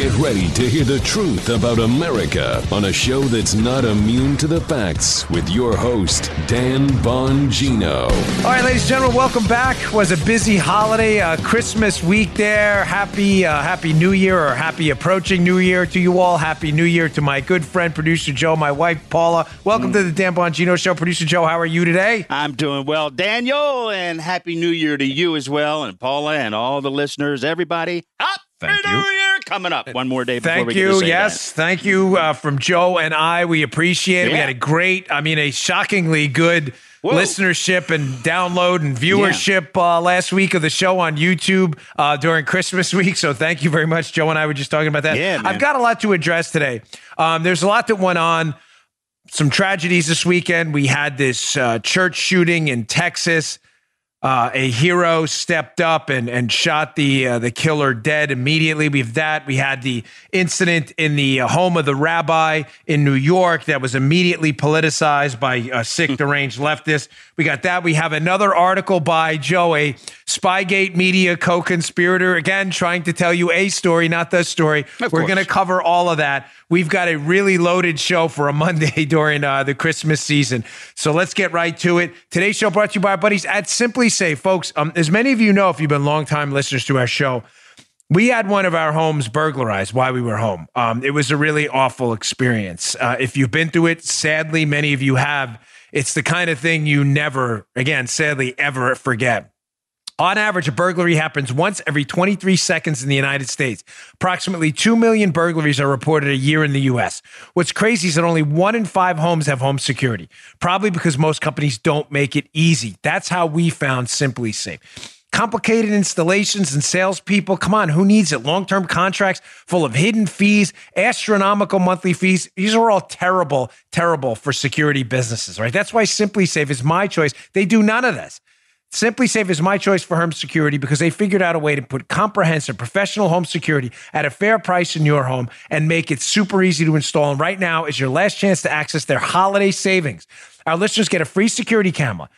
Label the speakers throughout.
Speaker 1: Get ready to hear the truth about America on a show that's not immune to the facts with your host, Dan Bongino.
Speaker 2: All right, ladies and gentlemen, welcome back. Was a busy holiday, uh, Christmas week there. Happy, uh, happy New Year or happy approaching New Year to you all. Happy New Year to my good friend, producer Joe, my wife Paula. Welcome mm. to the Dan Bongino Show. Producer Joe, how are you today?
Speaker 3: I'm doing well, Daniel, and happy New Year to you as well, and Paula, and all the listeners, everybody. Happy
Speaker 2: Thank
Speaker 3: New
Speaker 2: you.
Speaker 3: Year! Coming up. One more day before
Speaker 2: thank you. yes,
Speaker 3: that.
Speaker 2: thank you uh, from Joe and I. We appreciate it. Yeah. We had a great, I mean, a shockingly good Whoa. listenership and download and viewership yeah. uh, last week of the show on YouTube uh, during Christmas week. So thank you very much. Joe and I were just talking about that.
Speaker 3: Yeah,
Speaker 2: I've got a lot to address today. Um, there's a lot that went on. Some tragedies this weekend. We had this uh, church shooting in Texas. Uh, a hero stepped up and and shot the uh, the killer dead immediately. We've that. We had the incident in the uh, home of the rabbi in New York that was immediately politicized by a sick deranged leftist. We got that. We have another article by Joey Spygate media co-conspirator, again trying to tell you a story, not the story.
Speaker 3: Of
Speaker 2: We're going to cover all of that. We've got a really loaded show for a Monday during uh, the Christmas season. So let's get right to it. Today's show brought to you by our buddies at SimpliSafe. Folks, um, as many of you know, if you've been longtime listeners to our show, we had one of our homes burglarized while we were home. Um, it was a really awful experience. Uh, if you've been through it, sadly, many of you have. It's the kind of thing you never, again, sadly, ever forget. On average, a burglary happens once every 23 seconds in the United States. Approximately 2 million burglaries are reported a year in the US. What's crazy is that only one in five homes have home security, probably because most companies don't make it easy. That's how we found SimpliSafe. Complicated installations and salespeople. Come on, who needs it? Long term contracts full of hidden fees, astronomical monthly fees. These are all terrible, terrible for security businesses, right? That's why SimpliSafe is my choice. They do none of this. SimpliSafe is my choice for home security because they figured out a way to put comprehensive professional home security at a fair price in your home and make it super easy to install. And right now is your last chance to access their holiday savings. Our listeners get a free security camera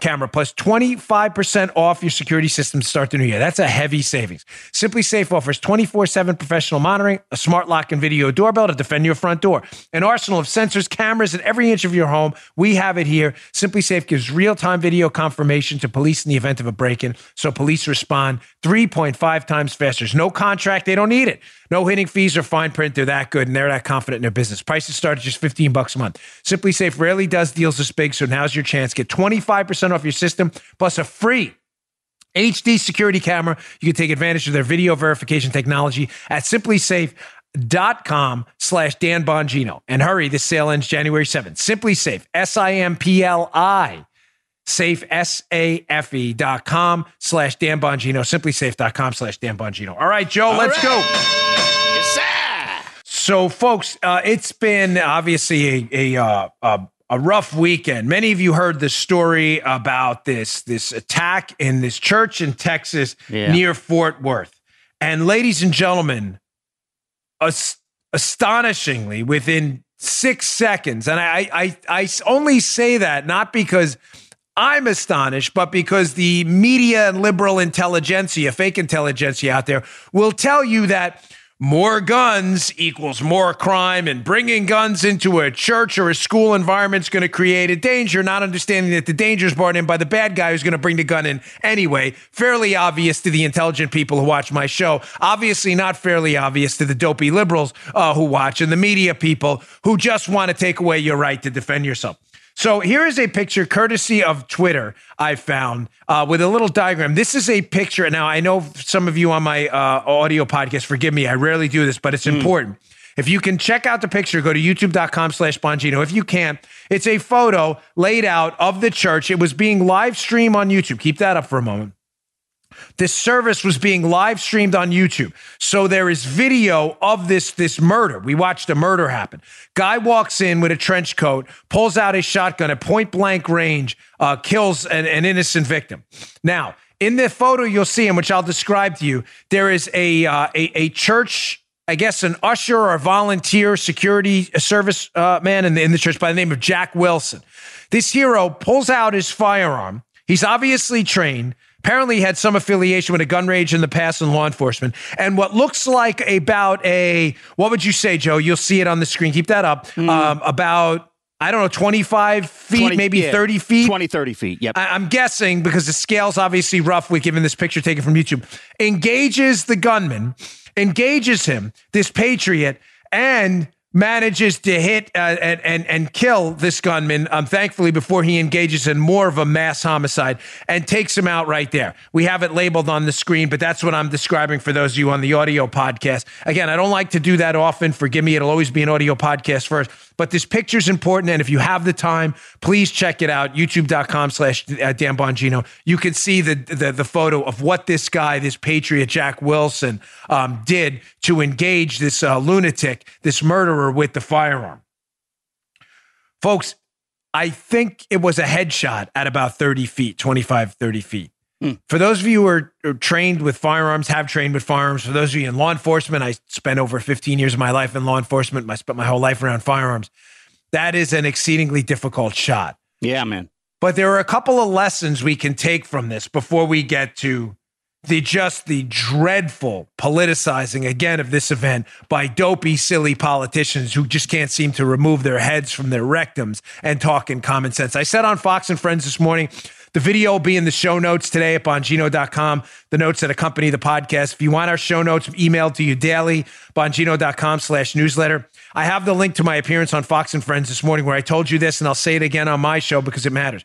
Speaker 2: camera plus 25% off your security system to start the new year. That's a heavy savings. SimpliSafe offers 24/7 professional monitoring, a smart lock and video doorbell to defend your front door, an arsenal of sensors, cameras at every inch of your home. We have it here. SimpliSafe gives real-time video confirmation to police in the event of a break-in, so police respond 3.5 times faster. There's no contract, they don't need it. No hitting fees or fine print. They're that good and they're that confident in their business. Prices start at just 15 bucks a month. SimpliSafe rarely does deals this big, so now's your chance. Get 25% off your system plus a free HD security camera. You can take advantage of their video verification technology at simplisafe.com slash Dan Bongino. And hurry, this sale ends January 7th. SimpliSafe, S-I-M-P-L-I, safe, S-A-F-E dot com slash Dan Bongino, simplisafe.com slash Dan Bongino. All right, Joe,
Speaker 3: All
Speaker 2: let's
Speaker 3: right.
Speaker 2: go. So, folks, uh, it's been obviously a, a, uh, a a rough weekend. Many of you heard the story about this this attack in this church in Texas
Speaker 3: Yeah.
Speaker 2: near Fort Worth. And ladies and gentlemen, as- astonishingly within 6 seconds and I, I I only say that not because I'm astonished, but because the media and liberal intelligentsia, fake intelligentsia out there, will tell you that more guns equals more crime, and bringing guns into a church or a school environment is going to create a danger, not understanding that the danger is brought in by the bad guy who's going to bring the gun in anyway. Fairly obvious to the intelligent people who watch my show. Obviously, not fairly obvious to the dopey liberals uh, who watch and the media people who just want to take away your right to defend yourself. So here is a picture, courtesy of Twitter, I found uh, with a little diagram. This is a picture. Now, I know some of you on my uh, audio podcast, forgive me, I rarely do this, but it's important. If you can check out the picture, go to youtube.com slash Bongino. If you can't, it's a photo laid out of the church. It was being live streamed on YouTube. Keep that up for a moment. This service was being live streamed on YouTube. So there is video of this, this murder. We watched a murder happen. Guy walks in with a trench coat, pulls out his shotgun at point blank range, uh, kills an, an innocent victim. Now, in the photo you'll see, and which I'll describe to you, there is a, uh, a, a church I guess an usher or a volunteer security service uh, man in the, in the church by the name of Jack Wilson. This hero pulls out his firearm. He's obviously trained, Apparently, had some affiliation with a gun range in the past in law enforcement. And what looks like about a, what would you say, Joe? You'll see it on the screen. Keep that up.
Speaker 3: Mm.
Speaker 2: Um, about I don't know, 25 feet,
Speaker 3: 20
Speaker 2: maybe
Speaker 3: yeah,
Speaker 2: 30 feet.
Speaker 3: 20, 30 feet. Yep.
Speaker 2: I- I'm guessing because the scale's obviously rough with given this picture taken from YouTube. Engages the gunman, engages him, this patriot, and manages to hit uh, and, and and kill this gunman. Um, thankfully, before he engages in more of a mass homicide and takes him out right there. We have it labeled on the screen, but that's what I'm describing for those of you on the audio podcast. Again, I don't like to do that often. Forgive me; it'll always be an audio podcast first. But this picture's important, and if you have the time, please check it out. YouTube.com/slash uh, Dan Bongino. You can see the, the the photo of what this guy, this patriot Jack Wilson, um, did to engage this uh, lunatic, this murderer with the firearm. Folks, I think it was a headshot at about 30 feet, 25, 30 feet. Hmm. For those of you who are, are trained with firearms, have trained with firearms, for those of you in law enforcement, I spent over 15 years of my life in law enforcement. I spent my whole life around firearms. That is an exceedingly difficult shot.
Speaker 3: yeah, man.
Speaker 2: But there are a couple of lessons we can take from this before we get to the just the dreadful politicizing again of this event by dopey, silly politicians who just can't seem to remove their heads from their rectums and talk in common sense. I said on Fox and Friends this morning, the video will be in the show notes today at bongino.com, the notes that accompany the podcast. If you want our show notes emailed to you daily, bongino.com slash newsletter. I have the link to my appearance on Fox and Friends this morning where I told you this, and I'll say it again on my show because it matters.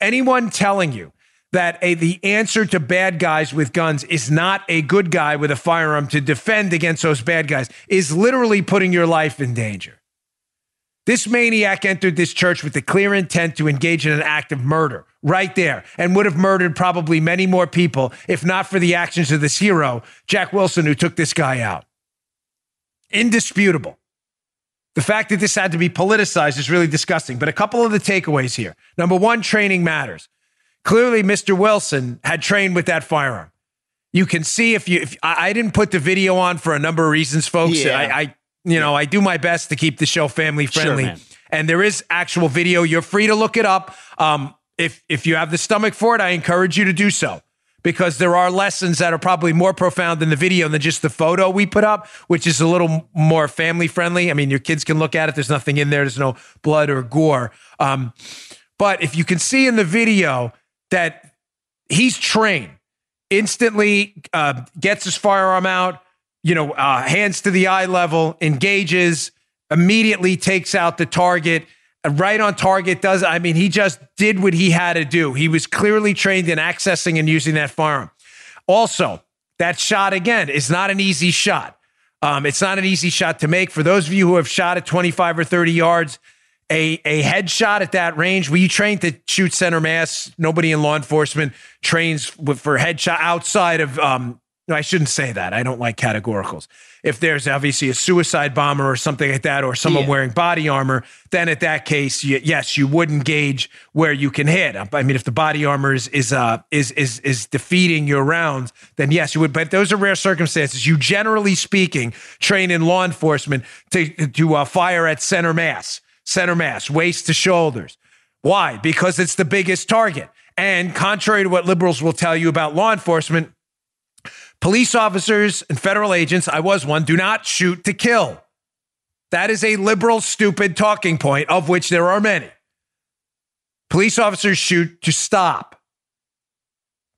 Speaker 2: Anyone telling you that a, the answer to bad guys with guns is not a good guy with a firearm to defend against those bad guys is literally putting your life in danger. This maniac entered this church with the clear intent to engage in an act of murder right there and would have murdered probably many more people if not for the actions of this hero, Jack Wilson, who took this guy out. Indisputable. The fact that this had to be politicized is really disgusting. But a couple of the takeaways here. Number one, training matters. Clearly, Mr. Wilson had trained with that firearm. You can see if you, if I, I didn't put the video on for a number of reasons, folks.
Speaker 3: Yeah.
Speaker 2: I, I, you know, I do my best to keep the show family friendly.
Speaker 3: man.
Speaker 2: and there is actual video. You're free to look it up. Um, if if you have the stomach for it, I encourage you to do so because there are lessons that are probably more profound in the video than just the photo we put up, which is a little more family friendly. I mean, your kids can look at it. There's nothing in there. There's no blood or gore. Um, but if you can see in the video that he's trained, instantly uh, gets his firearm out, you know, uh, hands to the eye level, engages, immediately takes out the target, right on target. Does I mean he just did what he had to do. He was clearly trained in accessing and using that firearm. Also, that shot again is not an easy shot. Um, it's not an easy shot to make. For those of you who have shot at 25 or 30 yards, a, a headshot at that range, were you trained to shoot center mass? Nobody in law enforcement trains with, for headshot outside of, um, no, I shouldn't say that. I don't like categoricals. If there's obviously a suicide bomber or something like that, or someone
Speaker 3: Yeah.
Speaker 2: wearing body armor, then at that case, y- yes, you would engage where you can hit. I mean, if the body armor is is uh, is is is defeating your rounds, then yes, you would. But those are rare circumstances. You generally speaking train in law enforcement to to uh, fire at center mass, center mass, waist to shoulders. Why? Because it's the biggest target. And contrary to what liberals will tell you about law enforcement, police officers and federal agents, I was one, do not shoot to kill. That is a liberal, stupid talking point, of which there are many. Police officers shoot to stop,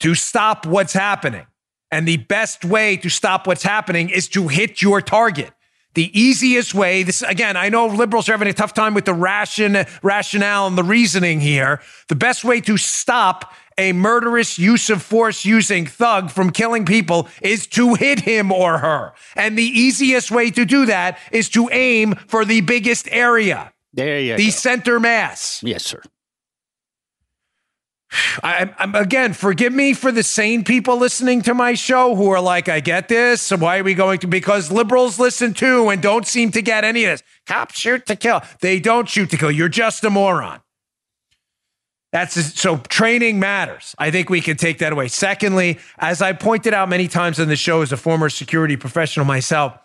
Speaker 2: to stop what's happening. And the best way to stop what's happening is to hit your target. The easiest way, this again, I know liberals are having a tough time with the ration, rationale and the reasoning here. The best way to stop a murderous use of force using thug from killing people is to hit him or her. And the easiest way to do that is to aim for the biggest area,
Speaker 3: There you go.
Speaker 2: the
Speaker 3: go.
Speaker 2: center mass.
Speaker 3: Yes, sir.
Speaker 2: I, I'm again, forgive me for the sane people listening to my show who are like, I get this. So why are we going to? Because liberals listen too and don't seem to get any of this. Cops shoot to kill. They don't shoot to kill. You're just a moron. That's so training matters. I think we can take that away. Secondly, as I pointed out many times on the show as a former security professional myself,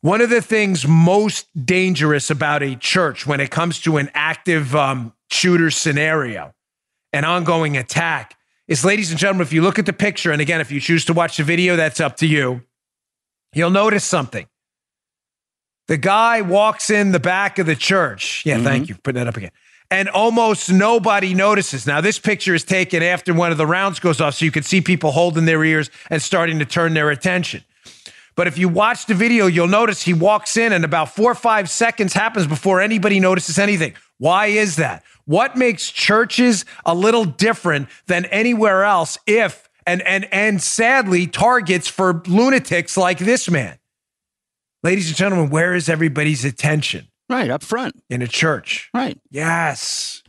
Speaker 2: one of the things most dangerous about a church when it comes to an active um, shooter scenario, an ongoing attack, is, ladies and gentlemen, if you look at the picture, and again, if you choose to watch the video, that's up to you, you'll notice something. The guy walks in the back of the church. Yeah, mm-hmm. thank you for putting that up again. And almost nobody notices. Now, this picture is taken after one of the rounds goes off, so you can see people holding their ears and starting to turn their attention. But if you watch the video, you'll notice he walks in and about four or five seconds happens before anybody notices anything. Why is that? What makes churches a little different than anywhere else if and and and sadly targets for lunatics like this man? Ladies and gentlemen, where is everybody's attention?
Speaker 3: Right, up front.
Speaker 2: In a church.
Speaker 3: Right.
Speaker 2: Yes.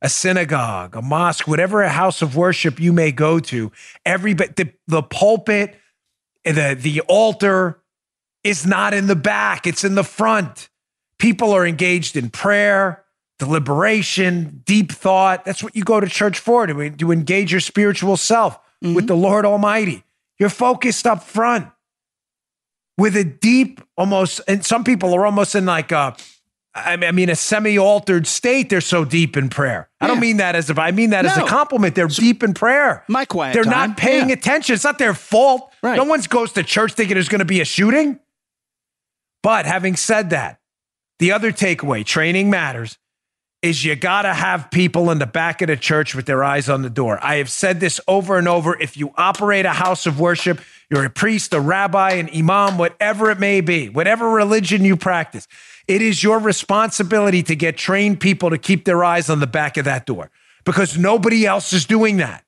Speaker 2: A synagogue, a mosque, whatever a house of worship you may go to, everybody the, the pulpit, the the altar is not in the back, it's in the front. People are engaged in prayer, deliberation, deep thought. That's what you go to church for, to, to engage your spiritual self mm-hmm. with the Lord Almighty. You're focused up front with a deep, almost, and some people are almost in like a, I mean, a semi-altered state. They're so deep in prayer. Yeah. I don't mean that as if I mean that no. as a compliment. They're so, deep in prayer.
Speaker 3: My quiet.
Speaker 2: They're
Speaker 3: time.
Speaker 2: not paying yeah. attention. It's not their fault. Right. No one goes to church thinking there's going to be a shooting. But having said that, the other takeaway: training matters is you got to have people in the back of the church with their eyes on the door. I have said this over and over. If you operate a house of worship, you're a priest, a rabbi, an imam, whatever it may be, whatever religion you practice, it is your responsibility to get trained people to keep their eyes on the back of that door because nobody else is doing that.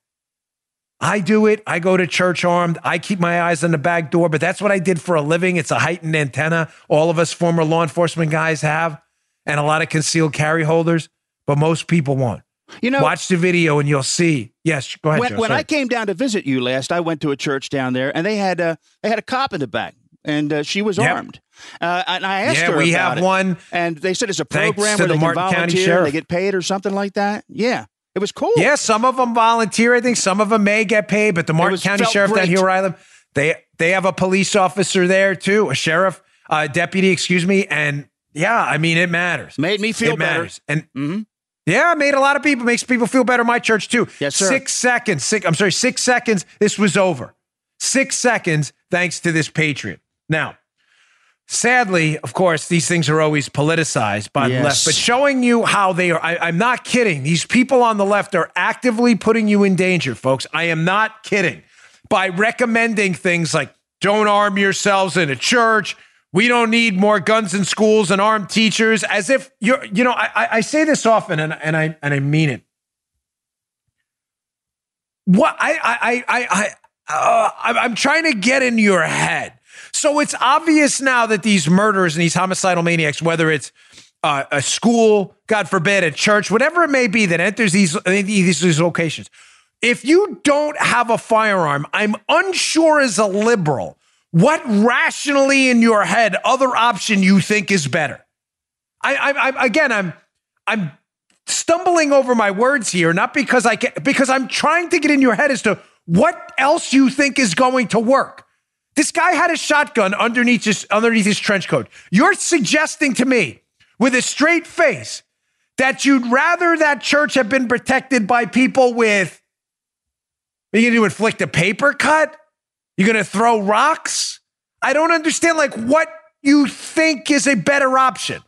Speaker 2: I do it. I go to church armed. I keep my eyes on the back door, but that's what I did for a living. It's a heightened antenna. All of us former law enforcement guys have and a lot of concealed carry holders, but most people won't. You know, watch the video and you'll see. Yes, go ahead.
Speaker 3: When,
Speaker 2: Joe,
Speaker 3: when I came down to visit you last, I went to a church down there, and they had a they had a cop in the back, and uh, she was yep. armed. Uh, and I asked
Speaker 2: yeah,
Speaker 3: her.
Speaker 2: we have
Speaker 3: it,
Speaker 2: one,
Speaker 3: and they said it's a program where they Martin can volunteer, they get paid or something like that. Yeah, it was cool.
Speaker 2: Yeah, some of them volunteer. I think some of them may get paid, but the Martin County Sheriff great. down here where I live, they they have a police officer there too, a sheriff, uh, deputy, excuse me, and yeah, I mean, it matters.
Speaker 3: Made me feel
Speaker 2: it
Speaker 3: better.
Speaker 2: Matters. And mm-hmm. yeah, made a lot of people, makes people feel better. My church too.
Speaker 3: Yes, sir.
Speaker 2: Six seconds. Six, I'm sorry, six seconds. This was over. Six seconds, thanks to this patriot. Now, sadly, of course, these things are always politicized by yes. the left, but showing you how they are, I, am not kidding. These people on the left are actively putting you in danger, folks. I am not kidding. By recommending things like don't arm yourselves in a church, we don't need more guns in schools and armed teachers. As if you're, you know, I, I say this often, and, and I and I mean it. What I I I I uh, I'm trying to get in your head. So it's obvious now that these murders and these homicidal maniacs, whether it's uh, a school, God forbid, a church, whatever it may be that enters these, these these locations, if you don't have a firearm, I'm unsure as a liberal what rationally in your head other option you think is better? I, I, I again, I'm, I'm stumbling over my words here, not because I can, because I'm trying to get in your head as to what else you think is going to work. This guy had a shotgun underneath his underneath his trench coat. You're suggesting to me, with a straight face, that you'd rather that church have been protected by people with. Are you going to inflict a paper cut? You're going to throw rocks? I don't understand like what you think is a better option.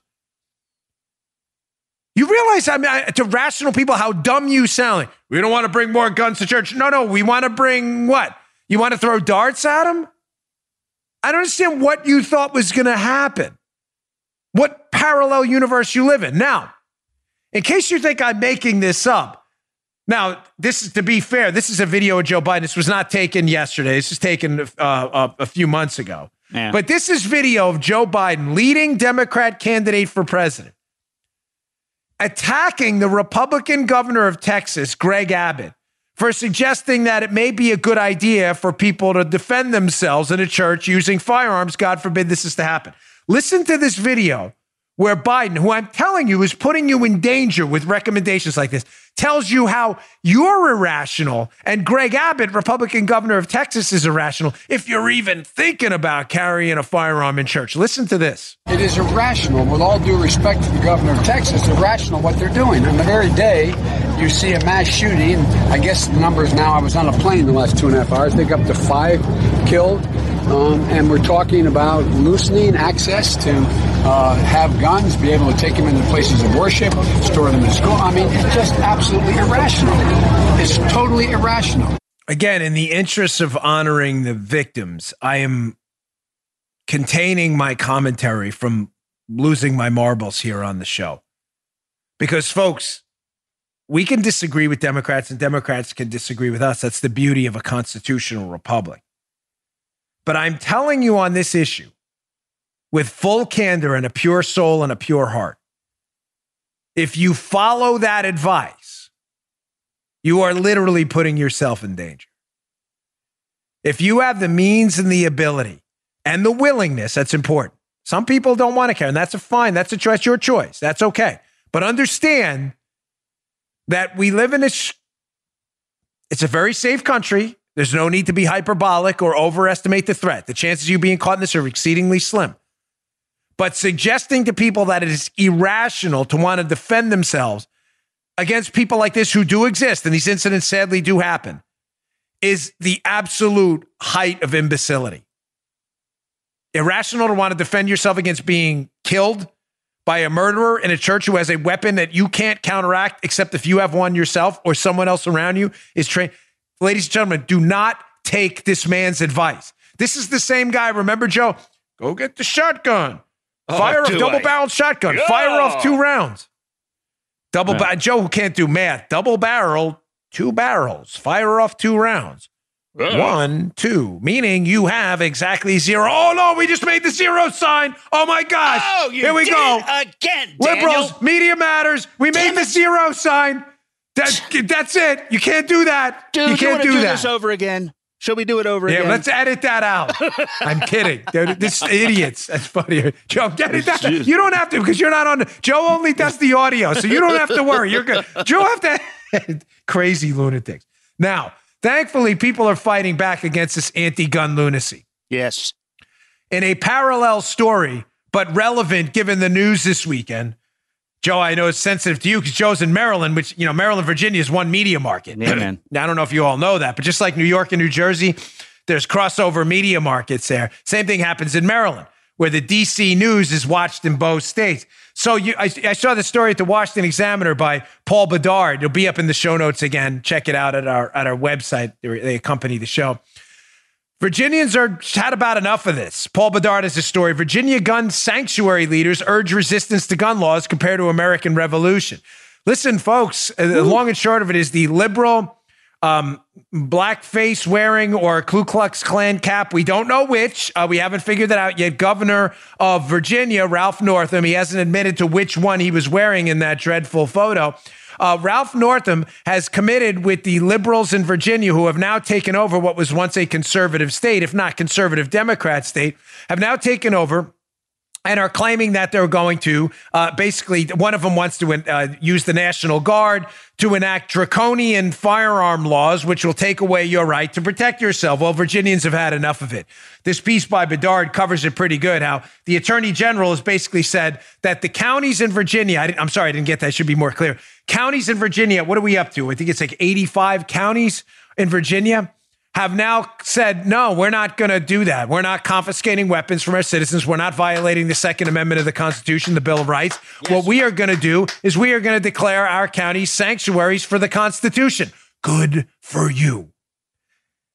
Speaker 2: You realize, I mean, to rational people, how dumb you sound. we don't want to bring more guns to church. No, no, we want to bring what? You want to throw darts at them? I don't understand what you thought was going to happen. What parallel universe you live in. Now, in case you think I'm making this up, now, this is to be fair. This is a video of Joe Biden. This was not taken yesterday. This was taken uh, a, a, few months ago. Yeah. But this is video of Joe Biden, leading Democrat candidate for president, attacking the Republican governor of Texas, Greg Abbott, for suggesting that it may be a good idea for people to defend themselves in a church using firearms. God forbid this is to happen. Listen to this video where Biden, who I'm telling you is putting you in danger with recommendations like this, tells you how you're irrational and Greg Abbott, Republican governor of Texas, is irrational if you're even thinking about carrying a firearm in church. Listen to this.
Speaker 4: It is irrational, with all due respect to the governor of Texas, irrational what they're doing. On the very day you see a mass shooting. I guess the numbers now, I was on a plane the last two and a half hours, I think up to five killed. Um, and we're talking about loosening access to uh, have guns, be able to take them into places of worship, store them in school. I mean, it's just absolutely irrational. It's totally irrational.
Speaker 2: Again, in the interest of honoring the victims, I am containing my commentary from losing my marbles here on the show. Because, folks, we can disagree with Democrats and Democrats can disagree with us. That's the beauty of a constitutional republic. But I'm telling you on this issue with full candor and a pure soul and a pure heart if you follow that advice, you are literally putting yourself in danger. If you have the means and the ability and the willingness, that's important. Some people don't want to care, and that's a fine. That's a choice, your choice. That's okay. But understand that we live in a it's a very safe country. There's no need to be hyperbolic or overestimate the threat. The chances of you being caught in this are exceedingly slim. But suggesting to people that it is irrational to want to defend themselves against people like this who do exist, and these incidents sadly do happen, is the absolute height of imbecility. Irrational to want to defend yourself against being killed by a murderer in a church who has a weapon that you can't counteract except if you have one yourself or someone else around you is trained. Ladies and gentlemen, do not take this man's advice. This is the same guy. Remember, Joe? Go get the shotgun. Oh, Fire a double barreled shotgun. Yeah. Fire off two rounds. Double ba- Joe who can't do math. Double barrel, two barrels. Fire off two rounds. One, two, meaning you have exactly zero. Oh no, we just made the zero sign. Oh my gosh.
Speaker 3: Oh, Here we go. Again, Daniel.
Speaker 2: Liberals, media matters. We Damn made it. the zero sign. That, that's it. You can't do that.
Speaker 3: Dude,
Speaker 2: you can't
Speaker 3: you
Speaker 2: do,
Speaker 3: do
Speaker 2: that.
Speaker 3: this over again. Should we do it over
Speaker 2: yeah,
Speaker 3: again?
Speaker 2: let's edit that out. I'm kidding. They're, this idiots. That's funny. Joe, get it that. You don't have to because you're not on. Joe only does the audio, so you don't have to worry. You're good. Joe have to. crazy lunatics. Now, thankfully, people are fighting back against this anti-gun lunacy.
Speaker 3: Yes.
Speaker 2: In a parallel story, but relevant given the news this weekend, Joe, I know it's sensitive to you because Joe's in Maryland, which, you know, Maryland, Virginia is one media market.
Speaker 3: Yeah, man.
Speaker 2: now, I don't know if you all know that, but just like New York and New Jersey, there's crossover media markets there. Same thing happens in Maryland, where the DC news is watched in both states. So you, I, I saw the story at the Washington Examiner by Paul Bedard. It'll be up in the show notes again. Check it out at our at our website. They accompany the show. Virginians are had about enough of this. Paul Bedard has a story. Virginia gun sanctuary leaders urge resistance to gun laws compared to American Revolution. Listen, folks, uh, the long and short of it is the liberal um, blackface wearing or Ku Klux Klan cap. We don't know which. Uh, we haven't figured that out yet. Governor of Virginia, Ralph Northam, he hasn't admitted to which one he was wearing in that dreadful photo. Uh, Ralph Northam has committed with the liberals in Virginia, who have now taken over what was once a conservative state, if not conservative Democrat state, have now taken over and are claiming that they're going to uh, basically one of them wants to uh, use the National Guard to enact draconian firearm laws, which will take away your right to protect yourself. Well, Virginians have had enough of it. This piece by Bedard covers it pretty good. How the Attorney General has basically said that the counties in Virginia, I am sorry, I didn't get that. Should be more clear. Counties in Virginia, what are we up to? I think it's like 85 counties in Virginia have now said, no, we're not going to do that. We're not confiscating weapons from our citizens. We're not violating the Second Amendment of the Constitution, the Bill of Rights. Yes. What we are going to do is we are going to declare our counties sanctuaries for the Constitution. Good for you.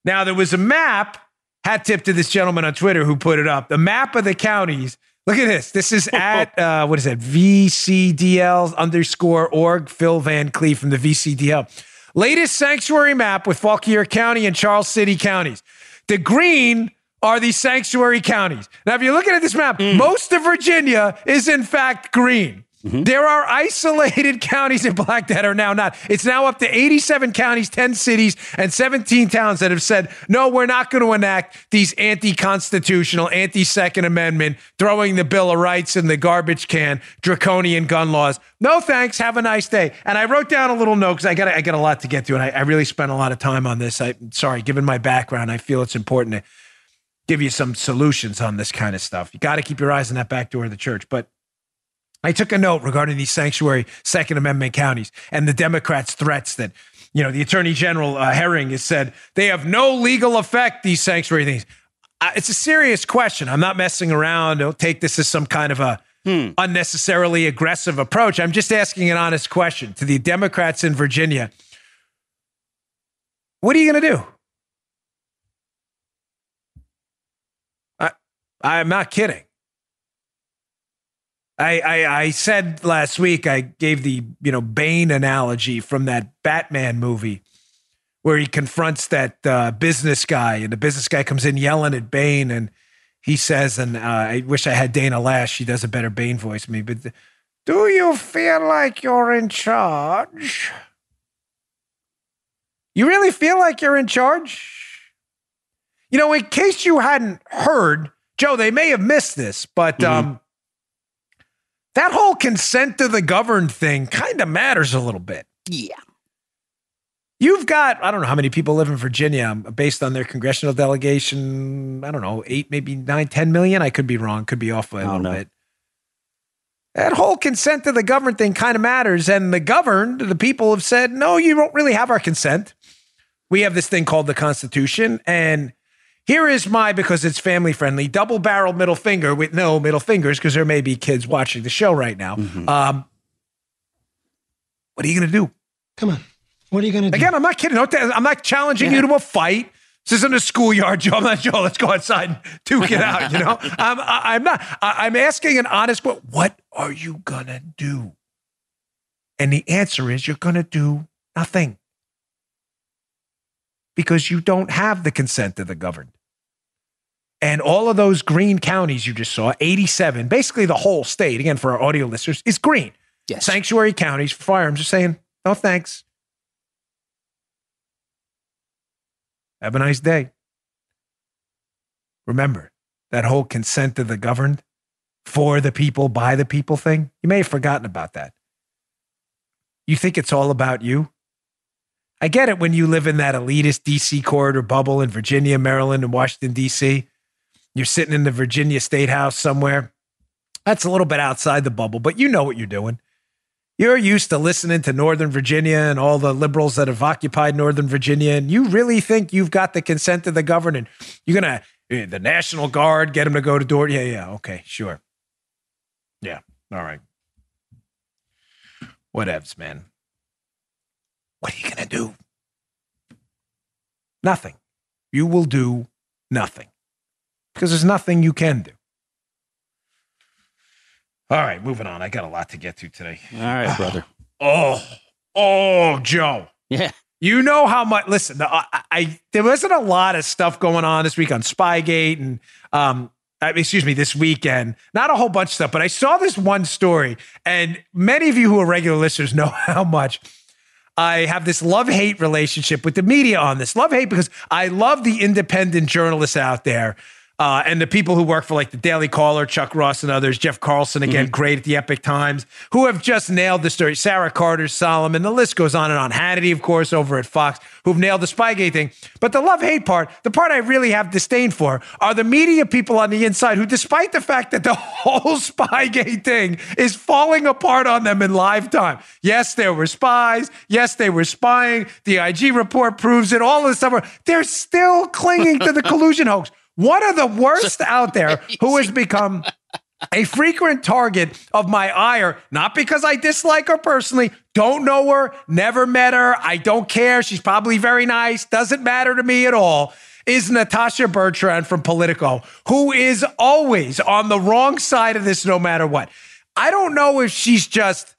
Speaker 2: Now, there was a map, hat tip to this gentleman on Twitter who put it up, the map of the counties. Look at this. This is at, uh, what is that, VCDL underscore org, Phil Van Cleave from the VCDL. Latest sanctuary map with Fauquier County and Charles City counties. The green are the sanctuary counties. Now, if you're looking at this map, mm. most of Virginia is in fact green. Mm-hmm. There are isolated counties in black that are now not. It's now up to 87 counties, 10 cities, and 17 towns that have said, no, we're not going to enact these anti constitutional, anti Second Amendment, throwing the Bill of Rights in the garbage can, draconian gun laws. No thanks. Have a nice day. And I wrote down a little note because I got I got a lot to get to, and I, I really spent a lot of time on this. I am sorry, given my background, I feel it's important to give you some solutions on this kind of stuff. You got to keep your eyes on that back door of the church. But I took a note regarding these sanctuary Second Amendment counties and the Democrats' threats that, you know, the Attorney General uh, Herring has said they have no legal effect, these sanctuary things. Uh, it's a serious question. I'm not messing around. Don't take this as some kind of a hmm. unnecessarily aggressive approach. I'm just asking an honest question to the Democrats in Virginia. What are you going to do? I, I'm not kidding. I, I, I said last week I gave the you know Bane analogy from that Batman movie where he confronts that uh, business guy and the business guy comes in yelling at Bane and he says and uh, I wish I had Dana Loesch she does a better Bane voice than me but do you feel like you're in charge? You really feel like you're in charge? You know, in case you hadn't heard, Joe, they may have missed this, but mm-hmm. um, that whole consent to the governed thing kind of matters a little bit.
Speaker 3: Yeah.
Speaker 2: You've got, I don't know how many people live in Virginia um, based on their congressional delegation. I don't know, eight, maybe nine, 10 million. I could be wrong, could be off by a little know. bit. That whole consent to the governed thing kind of matters. And the governed, the people have said, no, you don't really have our consent. We have this thing called the Constitution. And here is my, because it's family friendly, double barrel middle finger with no middle fingers, because there may be kids watching the show right now. Mm-hmm. Um, what are you going to do?
Speaker 5: Come on. What are you going to do?
Speaker 2: Again, I'm not kidding. I'm not challenging yeah. you to a fight. This isn't a schoolyard, Joe. I'm not Joe. Let's go outside and duke it out. You know, I'm, I'm not. I'm asking an honest. But what are you gonna do? And the answer is you're gonna do nothing because you don't have the consent of the governed. And all of those green counties you just saw, 87, basically the whole state, again, for our audio listeners, is green.
Speaker 3: Yes.
Speaker 2: Sanctuary counties for firearms are saying, no thanks. Have a nice day. Remember that whole consent of the governed for the people, by the people thing? You may have forgotten about that. You think it's all about you? I get it when you live in that elitist DC corridor bubble in Virginia, Maryland, and Washington, DC. You're sitting in the Virginia State House somewhere. That's a little bit outside the bubble, but you know what you're doing. You're used to listening to Northern Virginia and all the liberals that have occupied Northern Virginia, and you really think you've got the consent of the governor. You're gonna eh, the National Guard get them to go to door. Yeah, yeah, okay, sure. Yeah, all right. Whatevs, man. What are you do? Nothing. You will do nothing because there's nothing you can do. All right, moving on. I got a lot to get to today.
Speaker 3: All right, brother.
Speaker 2: Oh, oh, Joe.
Speaker 3: Yeah.
Speaker 2: You know how much? Listen, I, I, there wasn't a lot of stuff going on this week on Spygate and um, excuse me, this weekend. Not a whole bunch of stuff, but I saw this one story, and many of you who are regular listeners know how much I have this love hate relationship with the media on this. Love hate because I love the independent journalists out there uh, and the people who work for like the Daily Caller, Chuck Ross and others, Jeff Carlson, again, mm-hmm. great at the Epoch Times, who have just nailed the story. Sarah Carter, Solomon, the list goes on and on. Hannity, of course, over at Fox, who've nailed the Spygate thing. But the love hate part, the part I really have disdain for, are the media people on the inside who, despite the fact that the whole Spygate thing is falling apart on them in live time. Yes, there were spies. Yes, they were spying. The IG report proves it. All of this stuff. They're still clinging to the collusion hoax. One of the worst out there who has become a frequent target of my ire, not because I dislike her personally, don't know her, never met her, I don't care. She's probably very nice, doesn't matter to me at all. Is Natasha Bertrand from Politico, who is always on the wrong side of this no matter what. I don't know if she's just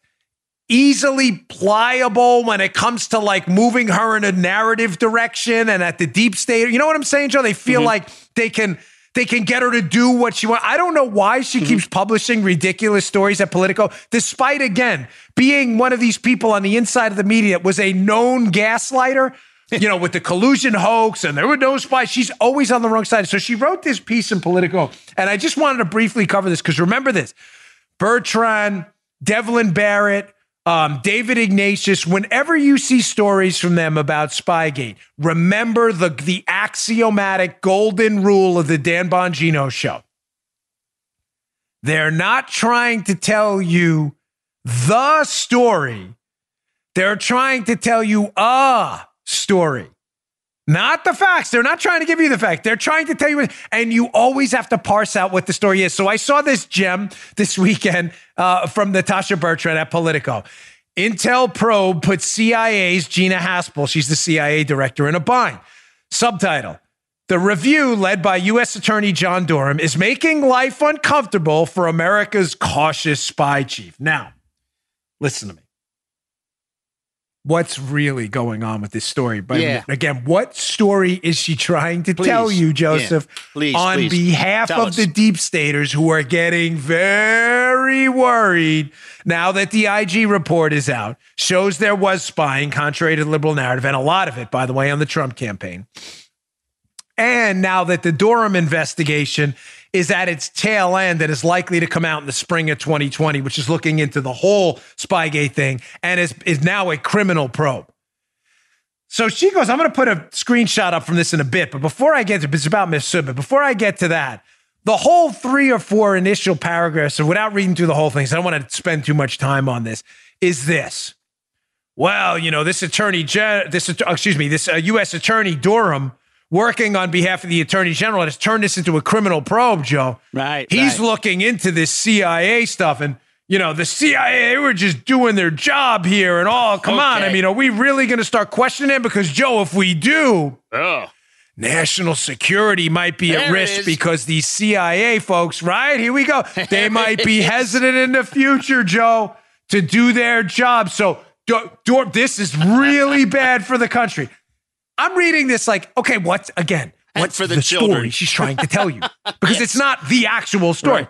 Speaker 2: easily pliable when it comes to like moving her in a narrative direction and at the deep state. You know what I'm saying, Joe? They feel mm-hmm. like they can they can get her to do what she wants. I don't know why she mm-hmm. keeps publishing ridiculous stories at Politico, despite again being one of these people on the inside of the media was a known gaslighter. you know, with the collusion hoax and there were no spies. She's always on the wrong side. So she wrote this piece in Politico. And I just wanted to briefly cover this because remember this Bertrand, Devlin Barrett, um, David Ignatius, whenever you see stories from them about Spygate, remember the, the axiomatic golden rule of the Dan Bongino show. They're not trying to tell you the story. They're trying to tell you a story. Not the facts. They're not trying to give you the fact. They're trying to tell you, and you always have to parse out what the story is. So I saw this gem this weekend uh, from Natasha Bertrand at Politico. Intel probe puts CIA's Gina Haspel, she's the CIA director, in a bind. Subtitle The review, led by U.S. Attorney John Durham, is making life uncomfortable for America's cautious spy chief. Now, listen to me what's really going on with this story. But
Speaker 3: Yeah.
Speaker 2: again, what story is she trying to
Speaker 3: Please.
Speaker 2: tell you, Joseph,
Speaker 3: Yeah. Please,
Speaker 2: on
Speaker 3: please.
Speaker 2: behalf
Speaker 3: Tell
Speaker 2: of
Speaker 3: us.
Speaker 2: the deep staters who are getting very worried now that the IG report is out? Shows there was spying, contrary to the liberal narrative, and a lot of it, by the way, on the Trump campaign. And now that the Durham investigation is at its tail end and is likely to come out in the spring of 2020, which is looking into the whole Spygate thing and is, is now a criminal probe. So she goes, I'm going to put a screenshot up from this in a bit, but before I get to it's about Miss But before I get to that, the whole three or four initial paragraphs, so without reading through the whole thing, so I don't want to spend too much time on this, is this. Well, you know, this attorney, this excuse me, this uh, U.S. attorney Durham, working on behalf of the attorney general, has turned this into a criminal probe. Joe,
Speaker 3: Right,
Speaker 2: He's
Speaker 3: right.
Speaker 2: looking into this CIA stuff, and you know, the CIA were just doing their job here, and all. Come on, I mean, are we really going to start questioning it? Because Joe, if we do,
Speaker 3: Oh.
Speaker 2: national security might be
Speaker 3: There
Speaker 2: at risk because these CIA folks, right? Here we go. They might be hesitant in the future, Joe, to do their job. So, Do- Dor- this is really bad for the country. I'm reading this like, okay, what's again?
Speaker 3: And
Speaker 2: What's
Speaker 3: for the
Speaker 2: the
Speaker 3: children.
Speaker 2: story she's trying to tell you? Because it's not the actual story.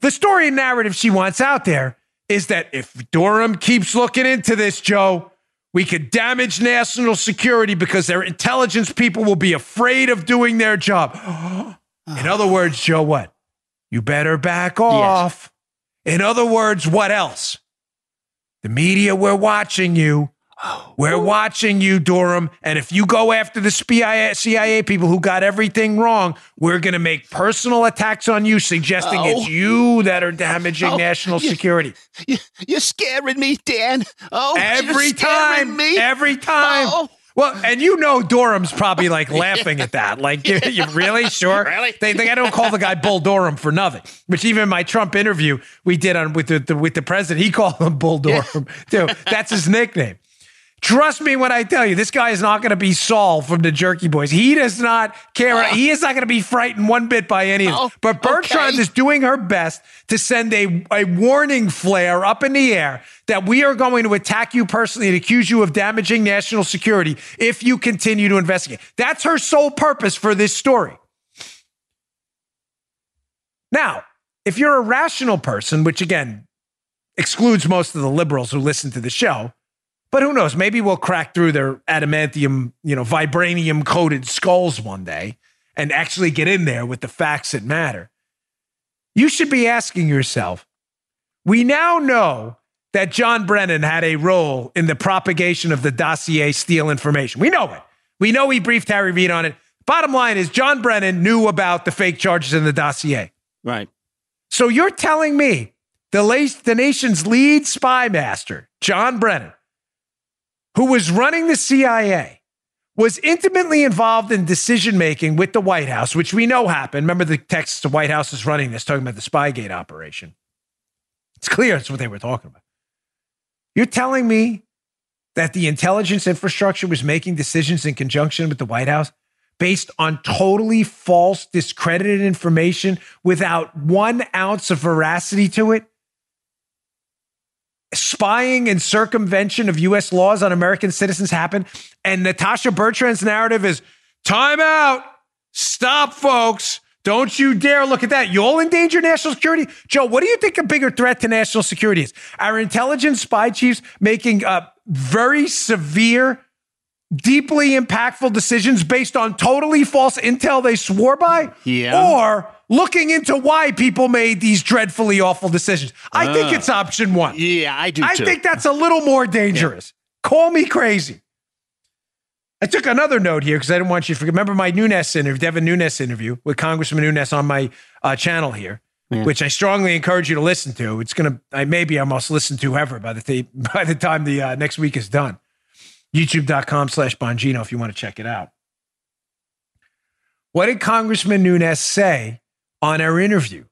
Speaker 2: The story and narrative she wants out there is that if Durham keeps looking into this, Joe, we could damage national security because their intelligence people will be afraid of doing their job. In other oh. words, Joe, what? You better back off. In other words, what else? The media, we're watching you. We're watching you, Durham. And if you go after the CIA, CIA people who got everything wrong, we're going to make personal attacks on you, suggesting
Speaker 3: Oh.
Speaker 2: it's you that are damaging
Speaker 3: Oh,
Speaker 2: national
Speaker 3: you-
Speaker 2: security.
Speaker 3: You, you're scaring me, Dan. Oh,
Speaker 2: Every
Speaker 3: you're
Speaker 2: time.
Speaker 3: me.
Speaker 2: Every time.
Speaker 3: Oh.
Speaker 2: Well, and you know Durham's probably like laughing at that. Like, you, you really sure?
Speaker 3: Really?
Speaker 2: They, they I don't call the guy Bull Durham for nothing. Which even my Trump interview we did on with the, the with the president, he called him Bull Durham too. That's his nickname. Trust me when I tell you, this guy is not going to be Sol from the Jerky Boys. He does not care. Ah. he is not going to be frightened one bit by any of
Speaker 3: Oh,
Speaker 2: this. But Bertrand
Speaker 3: okay.
Speaker 2: is doing her best to send a, a warning flare up in the air that we are going to attack you personally and accuse you of damaging national security if you continue to investigate. That's her sole purpose for this story. Now, if you're a rational person, which again excludes most of the liberals who listen to the show, but who knows? Maybe we'll crack through their adamantium, you know, vibranium coated skulls one day and actually get in there with the facts that matter. You should be asking yourself we now know that John Brennan had a role in the propagation of the dossier Steele information. We know it. We know he briefed Harry Reid on it. Bottom line is, John Brennan knew about the fake charges in the dossier.
Speaker 3: Right.
Speaker 2: So you're telling me the, la- the nation's lead spy master, John Brennan, who was running the CIA, was intimately involved in decision making with the White House, which we know happened. Remember the text the White House is running this, talking about the Spygate operation. It's clear that's what they were talking about. You're telling me that the intelligence infrastructure was making decisions in conjunction with the White House based on totally false, discredited information without one ounce of veracity to it? Spying and circumvention of US laws on American citizens happen. And Natasha Bertrand's narrative is time out. Stop, folks. Don't you dare look at that. You'll endanger national security. Joe, what do you think a bigger threat to national security is? Our intelligence spy chiefs making uh, very severe, deeply impactful decisions based on totally false intel they swore by?
Speaker 3: Yeah.
Speaker 2: Or looking into why people made these dreadfully awful decisions? I think it's option one.
Speaker 3: Yeah, I do
Speaker 2: I
Speaker 3: too.
Speaker 2: think that's a little more dangerous. Call me crazy. I took another note here because I didn't want you to forget. Remember my Nunes interview, Devin Nunes interview with Congressman Nunes on my uh, channel here. yeah. which I strongly encourage you to listen to. It's gonna, I maybe I must listen to ever by the th- by the time the uh, next week is done. YouTube.com/slash Bongino if you want to check it out. What did Congressman Nunes say on our interview?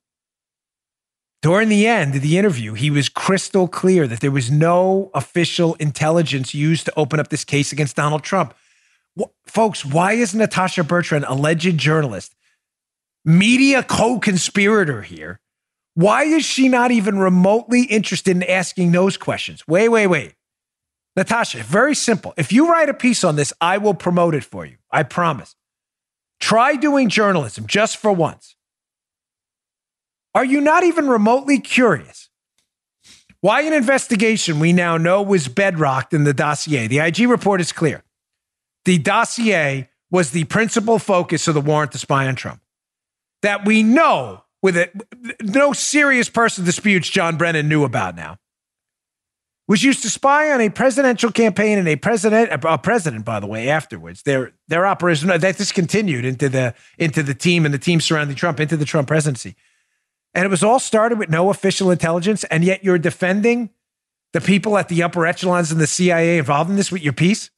Speaker 2: During the end of the interview, he was crystal clear that there was no official intelligence used to open up this case against Donald Trump. Folks, why is Natasha Bertrand, alleged journalist, media co conspirator here? Why is she not even remotely interested in asking those questions? Wait, wait, wait. Natasha, very simple. If you write a piece on this, I will promote it for you. I promise. Try doing journalism just for once. Are you not even remotely curious why an investigation we now know was bedrocked in the dossier? The IG report is clear. The dossier was the principal focus of the warrant to spy on Trump. That we know with it, no serious person disputes John Brennan knew about now. Was used to spy on a presidential campaign and a president, a president, by the way, afterwards. Their their operation that discontinued into the into the team and the team surrounding Trump into the Trump presidency. And it was all started with no official intelligence, and yet you're defending the people at the upper echelons in the CIA involved in this with your piece?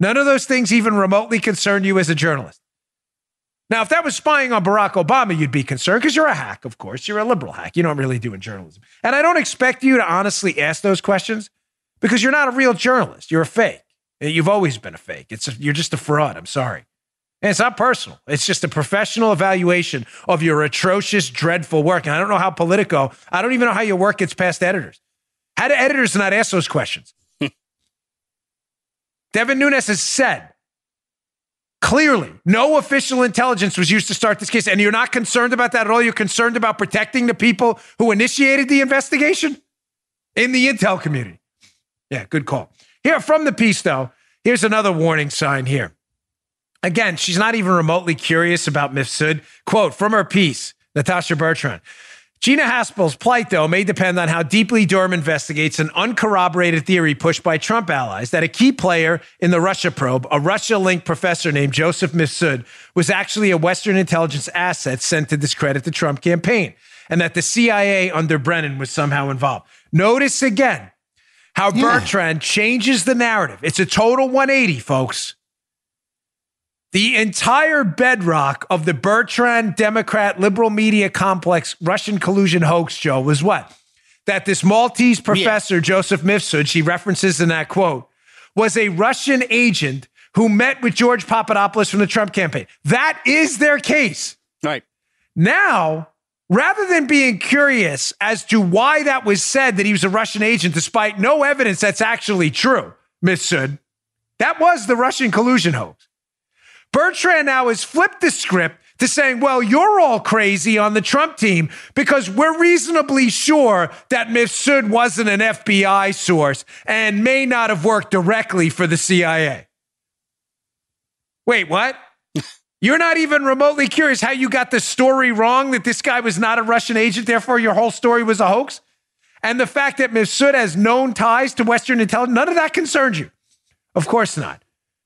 Speaker 2: None of those things even remotely concern you as a journalist. Now, if that was spying on Barack Obama, you'd be concerned because you're a hack, of course. You're a liberal hack. You don't really do in journalism. And I don't expect you to honestly ask those questions because you're not a real journalist. You're a fake. You've always been a fake. It's a, you're just a fraud. I'm sorry. And it's not personal. It's just a professional evaluation of your atrocious, dreadful work. And I don't know how Politico, I don't even know how your work gets past editors. How do editors not ask those questions? Devin Nunes has said clearly no official intelligence was used to start this case. And you're not concerned about that at all. You're concerned about protecting the people who initiated the investigation in the intel community. Yeah, good call. Here from the piece, though, here's another warning sign here. Again, she's not even remotely curious about Mifsud. Quote from her piece, Natasha Bertrand. Gina Haspel's plight, though, may depend on how deeply Durham investigates an uncorroborated theory pushed by Trump allies that a key player in the Russia probe, a Russia linked professor named Joseph Mifsud, was actually a Western intelligence asset sent to discredit the Trump campaign, and that the CIA under Brennan was somehow involved. Notice again how yeah. Bertrand changes the narrative. It's a total 180, folks. The entire bedrock of the Bertrand Democrat liberal media complex Russian collusion hoax, Joe, was what? That this Maltese professor, yeah. Joseph Mifsud, she references in that quote, was a Russian agent who met with George Papadopoulos from the Trump campaign. That is their case.
Speaker 3: Right.
Speaker 2: Now, rather than being curious as to why that was said that he was a Russian agent, despite no evidence that's actually true, Mifsud, that was the Russian collusion hoax. Bertrand now has flipped the script to saying, well, you're all crazy on the Trump team because we're reasonably sure that Mifsud wasn't an FBI source and may not have worked directly for the CIA. Wait, what? You're not even remotely curious how you got the story wrong that this guy was not a Russian agent, therefore your whole story was a hoax? And the fact that Mifsud has known ties to Western intelligence, none of that concerns you. Of course not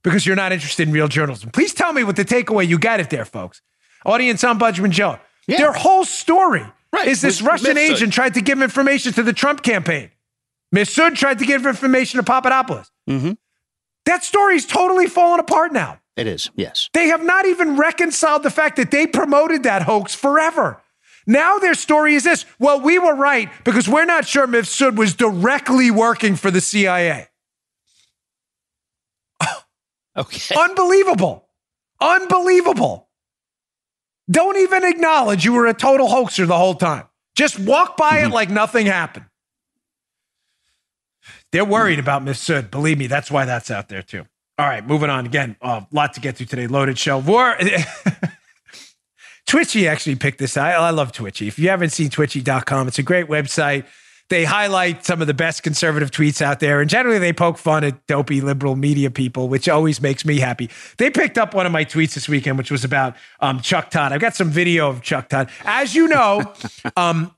Speaker 2: because you're not interested in real journalism. Please tell me what the takeaway you got it there, folks. Audience on Ombudsman Joe. Yeah. Their whole story right. is this Russian Mifsud. agent tried to give information to the Trump campaign. Mifsud tried to give information to Papadopoulos. Mm-hmm. That story's totally fallen apart now.
Speaker 3: It is, yes.
Speaker 2: They have not even reconciled the fact that they promoted that hoax forever. Now their story is this. Well, we were right because we're not sure Mifsud was directly working for the CIA.
Speaker 3: Okay.
Speaker 2: Unbelievable. Unbelievable. Don't even acknowledge you were a total hoaxer the whole time. Just walk by mm-hmm. it like nothing happened. They're worried about Mifsud. Believe me, that's why that's out there too. All right, moving on. Again, a uh, lot to get to today. Loaded show. War. Twitchy actually picked this. I, I love Twitchy. If you haven't seen twitchy.com, it's a great website. They highlight some of the best conservative tweets out there, and generally they poke fun at dopey liberal media people, which always makes me happy. They picked up one of my tweets this weekend, which was about um, Chuck Todd. I've got some video of Chuck Todd. As you know, um,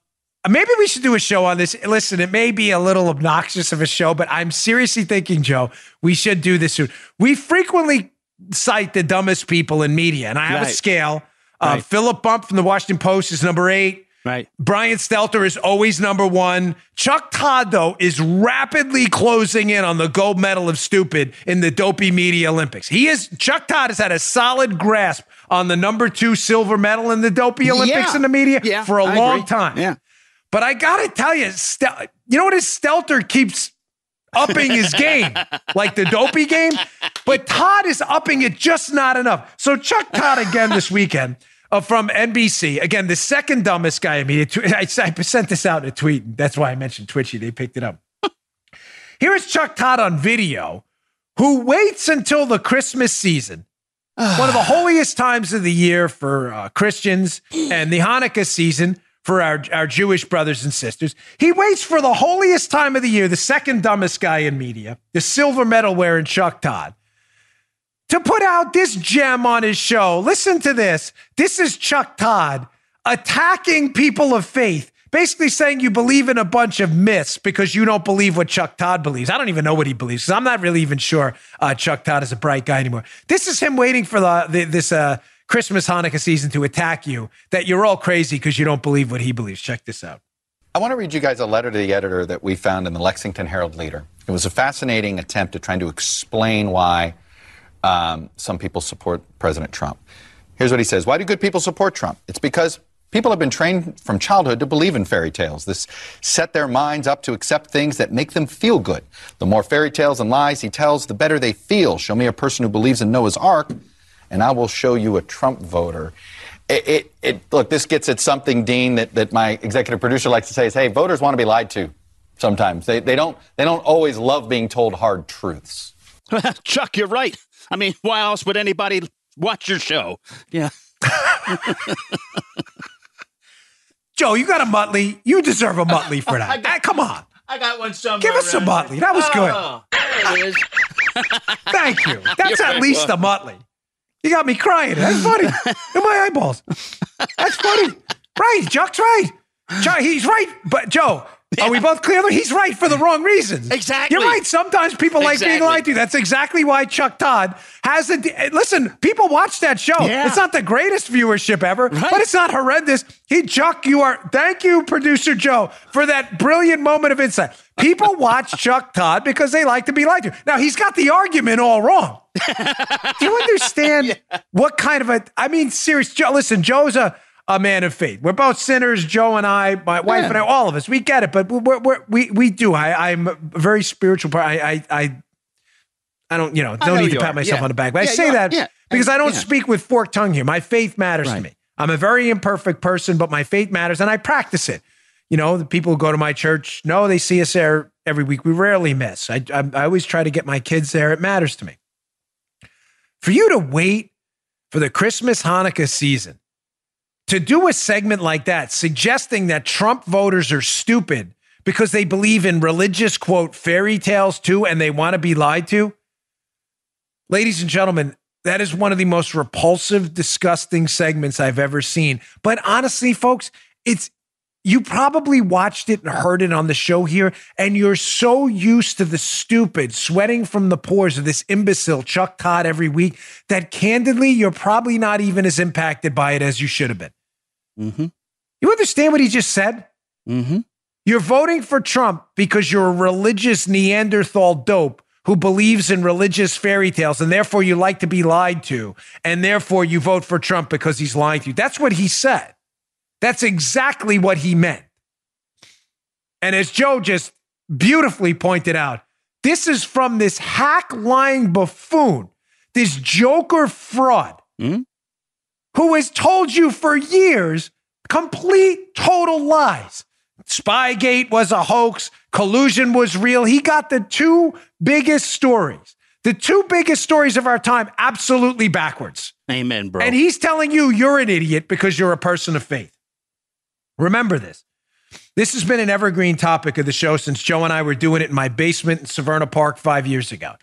Speaker 2: maybe we should do a show on this. Listen, it may be a little obnoxious of a show, but I'm seriously thinking, Joe, we should do this soon. We frequently cite the dumbest people in media, and I have right. a scale Uh, right. Philip Bump from the Washington Post is number eight.
Speaker 3: Right.
Speaker 2: Brian Stelter is always number one. Chuck Todd, though, is rapidly closing in on the gold medal of stupid in the dopey media Olympics. He is Chuck Todd has had a solid grasp on the number two silver medal in the dopey Olympics
Speaker 3: yeah.
Speaker 2: in the media
Speaker 3: yeah,
Speaker 2: for a
Speaker 3: I
Speaker 2: long
Speaker 3: agree.
Speaker 2: time.
Speaker 3: Yeah.
Speaker 2: But I gotta tell you, Stel- you know what his Stelter keeps upping his game, like the dopey game. But Todd is upping it just not enough. So Chuck Todd again this weekend uh, from NBC. Again, the second dumbest guy in media. I, I sent this out in a tweet. And that's why I mentioned Twitchy. They picked it up. Here is Chuck Todd on video, who waits until the Christmas season, one of the holiest times of the year for uh, Christians, and the Hanukkah season for our, our Jewish brothers and sisters. He waits for the holiest time of the year, the second dumbest guy in media, the silver medal wearing Chuck Todd to put out this gem on his show. Listen to this. This is Chuck Todd attacking people of faith, basically saying you believe in a bunch of myths because you don't believe what Chuck Todd believes. I don't even know what he believes I'm not really even sure uh, Chuck Todd is a bright guy anymore. This is him waiting for the, the this uh, Christmas Hanukkah season to attack you that you're all crazy because you don't believe what he believes. Check this out.
Speaker 6: I want to read you guys a letter to the editor that we found in the Lexington Herald Leader. It was a fascinating attempt at trying to explain why um, some people support President Trump. Here's what he says Why do good people support Trump? It's because people have been trained from childhood to believe in fairy tales. This set their minds up to accept things that make them feel good. The more fairy tales and lies he tells, the better they feel. Show me a person who believes in Noah's Ark, and I will show you a Trump voter. It, it, it, look, this gets at something, Dean, that, that my executive producer likes to say is, hey, voters want to be lied to sometimes. They, they, don't, they don't always love being told hard truths.
Speaker 3: Chuck, you're right. I mean, why else would anybody watch your show? Yeah.
Speaker 2: Joe, you got a Muttley. You deserve a Muttley for that. got, come on.
Speaker 3: I got one somewhere.
Speaker 2: Give us a Muttley. That was good.
Speaker 3: Oh, there it is.
Speaker 2: Thank you. That's
Speaker 3: You're
Speaker 2: at
Speaker 3: very
Speaker 2: least a Muttley. You got me crying. That's funny. In my eyeballs. That's funny. Right. Chuck's right. Chuck, he's right. But Joe, are we both clear? He's right for the wrong reasons.
Speaker 3: Exactly.
Speaker 2: You're right. Sometimes people like being lied to. That's exactly why Chuck Todd has a. Listen, people watch that show.
Speaker 3: Yeah.
Speaker 2: It's not the greatest viewership ever,
Speaker 3: Right.
Speaker 2: but it's not horrendous. He, Chuck, you are. Thank you, producer Joe, for that brilliant moment of insight. People watch Chuck Todd because they like to be lied to. Now he's got the argument all wrong. Do you understand what kind of a? I mean, serious. Joe, listen, Joe's a a man of faith. We're both sinners. Joe and I, my wife and I, all of us, we get it. But we're, we're, we we do. I I'm a very spiritual. part. I I I, I don't you know don't
Speaker 3: know
Speaker 2: need to pat
Speaker 3: are.
Speaker 2: myself
Speaker 3: Yeah.
Speaker 2: on the back. But
Speaker 3: Yeah,
Speaker 2: I say that
Speaker 3: Yeah.
Speaker 2: because I don't
Speaker 3: Yeah.
Speaker 2: speak with forked tongue here. My faith matters to me. I'm a very imperfect person, but my faith matters, and I practice it. You know, the people who go to my church know they see us there every week. We rarely miss. I, I, I always try to get my kids there. It matters to me. For you to wait for the Christmas Hanukkah season to do a segment like that, suggesting that Trump voters are stupid because they believe in religious, quote, fairy tales too, and they want to be lied to. Ladies and gentlemen, that is one of the most repulsive, disgusting segments I've ever seen. But honestly, folks, it's you probably watched it and heard it on the show here, and you're so used to the stupid sweating from the pores of this imbecile Chuck Todd every week that candidly, you're probably not even as impacted by it as you should have been.
Speaker 3: Mm-hmm.
Speaker 2: You understand what he just said?
Speaker 3: Mm-hmm.
Speaker 2: You're voting for Trump because you're a religious Neanderthal dope who believes in religious fairy tales and therefore you like to be lied to. And therefore you vote for Trump because he's lying to you. That's what he said. That's exactly what he meant. And as Joe just beautifully pointed out, this is from this hack lying buffoon, this joker fraud
Speaker 3: Hmm?
Speaker 2: Who has told you for years complete total lies. Spygate was a hoax, collusion was real. He got the two biggest stories, the two biggest stories of our time, absolutely backwards.
Speaker 3: Amen, bro.
Speaker 2: And he's telling you you're an idiot because you're a person of faith. Remember this. This has been an evergreen topic of the show since Joe and I were doing it in my basement in Severna Park five years ago.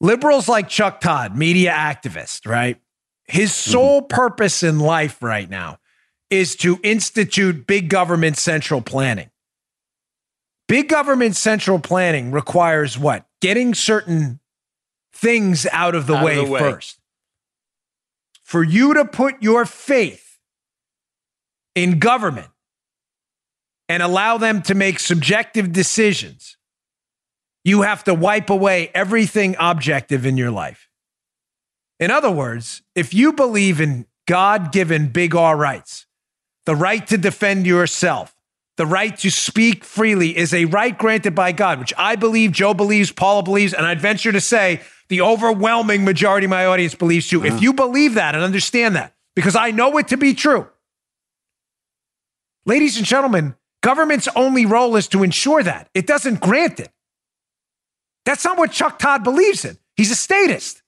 Speaker 2: Liberals like Chuck Todd, media activist, right? His mm-hmm. sole purpose in life right now is to institute big government central planning. Big government central planning requires what? Getting certain things out of the,
Speaker 3: Out of the way.
Speaker 2: first. for you to put your faith in government and allow them to make subjective decisions, you have to wipe away everything objective in your life. In other words, if you believe in God given big R rights, the right to defend yourself, the right to speak freely is a right granted by God, which I believe, Joe believes, Paula believes, and I'd venture to say the overwhelming majority of my audience believes too. Uh-huh. If you believe that and understand that, because I know it to be true, ladies and gentlemen, government's only role is to ensure that it doesn't grant it. That's not what Chuck Todd believes in. He's a statist.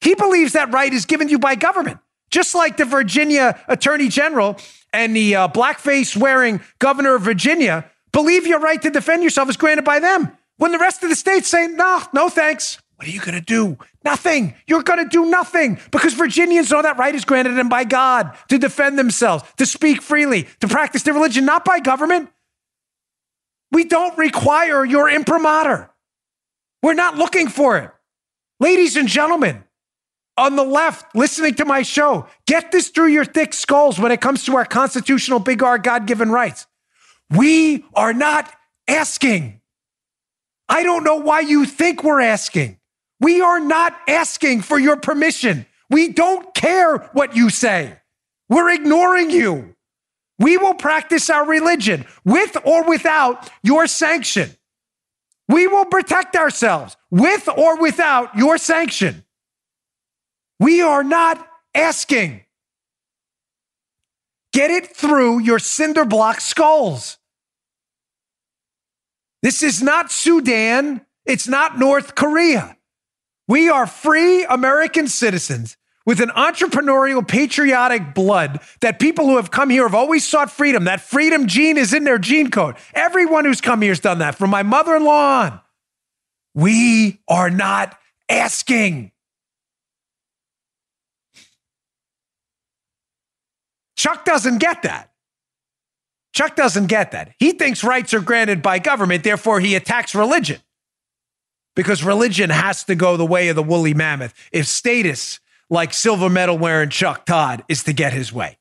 Speaker 2: He believes that right is given to you by government, just like the Virginia Attorney General and the uh, blackface wearing governor of Virginia believe your right to defend yourself is granted by them. When the rest of the states say, no, no thanks. What are you going to do? Nothing. You're going to do nothing because Virginians know that right is granted them by God to defend themselves, to speak freely, to practice their religion, not by government. We don't require your imprimatur. We're not looking for it. Ladies and gentlemen, on the left listening to my show, get this through your thick skulls when it comes to our constitutional big R God given rights. We are not asking. I don't know why you think we're asking. We are not asking for your permission. We don't care what you say. We're ignoring you. We will practice our religion with or without your sanction. We will protect ourselves with or without your sanction. We are not asking. Get it through your cinder block skulls. This is not Sudan. It's not North Korea. We are free American citizens with an entrepreneurial, patriotic blood that people who have come here have always sought freedom. That freedom gene is in their gene code. Everyone who's come here has done that, from my mother in law on. We are not asking. Chuck doesn't get that. Chuck doesn't get that. He thinks rights are granted by government, therefore, he attacks religion because religion has to go the way of the woolly mammoth if status like silver medal wearing Chuck Todd is to get his way.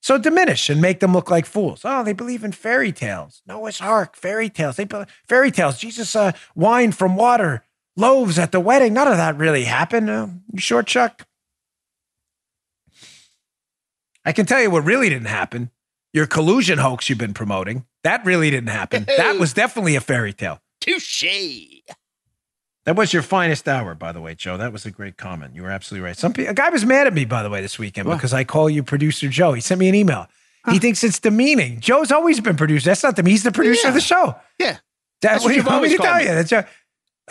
Speaker 2: So diminish and make them look like fools. Oh, they believe in fairy tales. Noah's Ark, fairy tales. They fairy tales. Jesus uh, wine from water, loaves at the wedding. None of that really happened. Uh, you sure, Chuck? I can tell you what really didn't happen. Your collusion hoax you've been promoting. That really didn't happen. That was definitely a fairy tale.
Speaker 3: Touche.
Speaker 2: That was your finest hour, by the way, Joe. That was a great comment. You were absolutely right. Some people, a guy was mad at me, by the way, this weekend what? because I call you producer Joe. He sent me an email. Huh? He thinks it's demeaning. Joe's always been producer. That's not the He's the producer yeah. of the show.
Speaker 3: Yeah.
Speaker 2: That's, That's what you want me to tell me. you. That's your,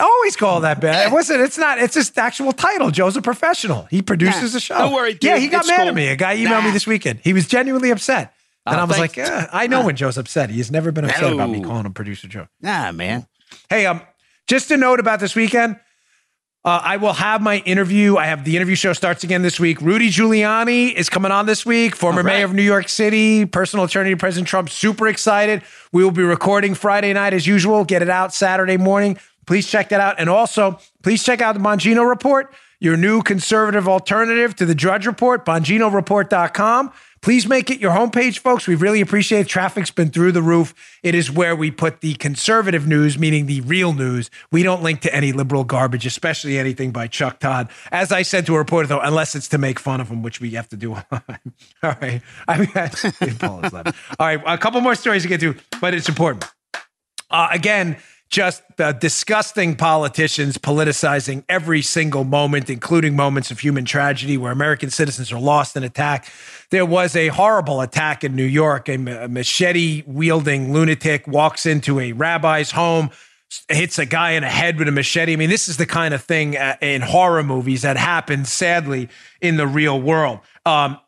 Speaker 2: always call that bad. It wasn't. It's not. It's just actual title. Joe's a professional. He produces nah, a show.
Speaker 3: Don't worry. Dude,
Speaker 2: yeah, he got mad
Speaker 3: cool.
Speaker 2: at me. A guy emailed nah. me this weekend. He was genuinely upset, and oh, I was like, eh, I know when Joe's upset. He's never been upset no. about me calling him producer Joe.
Speaker 3: Nah, man.
Speaker 2: Hey, um, just a note about this weekend. Uh, I will have my interview. I have the interview show starts again this week. Rudy Giuliani is coming on this week, former right. mayor of New York City, personal attorney to President Trump. Super excited. We will be recording Friday night as usual. Get it out Saturday morning. Please check that out. And also, please check out the Bongino Report, your new conservative alternative to the Drudge Report, BonginoReport.com. Please make it your homepage, folks. We really appreciate it. Traffic's been through the roof. It is where we put the conservative news, meaning the real news. We don't link to any liberal garbage, especially anything by Chuck Todd. As I said to a reporter, though, unless it's to make fun of him, which we have to do. All right. I mean, Paul is All right. A couple more stories to get to, but it's important. Uh, again, just the disgusting politicians politicizing every single moment, including moments of human tragedy where American citizens are lost in attack. There was a horrible attack in New York. A machete wielding lunatic walks into a rabbi's home, hits a guy in the head with a machete. I mean, this is the kind of thing uh, in horror movies that happens, sadly, in the real world. Um,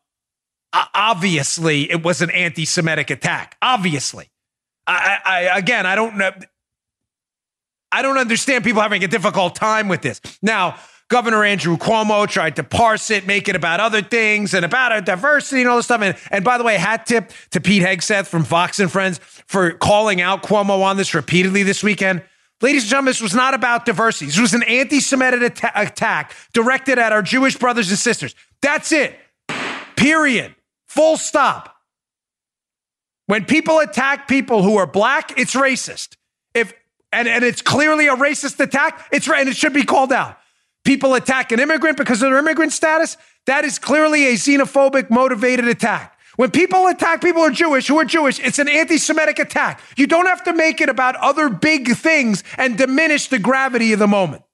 Speaker 2: obviously, it was an anti Semitic attack. Obviously. I, I, again, I don't know. I don't understand people having a difficult time with this. Now, Governor Andrew Cuomo tried to parse it, make it about other things and about our diversity and all this stuff. And, and by the way, hat tip to Pete Hegseth from Fox and Friends for calling out Cuomo on this repeatedly this weekend. Ladies and gentlemen, this was not about diversity. This was an anti Semitic attack directed at our Jewish brothers and sisters. That's it. Period. Full stop. When people attack people who are black, it's racist. And, and it's clearly a racist attack, it's right, and it should be called out. People attack an immigrant because of their immigrant status, that is clearly a xenophobic motivated attack. When people attack people who are Jewish, who are Jewish, it's an anti Semitic attack. You don't have to make it about other big things and diminish the gravity of the moment.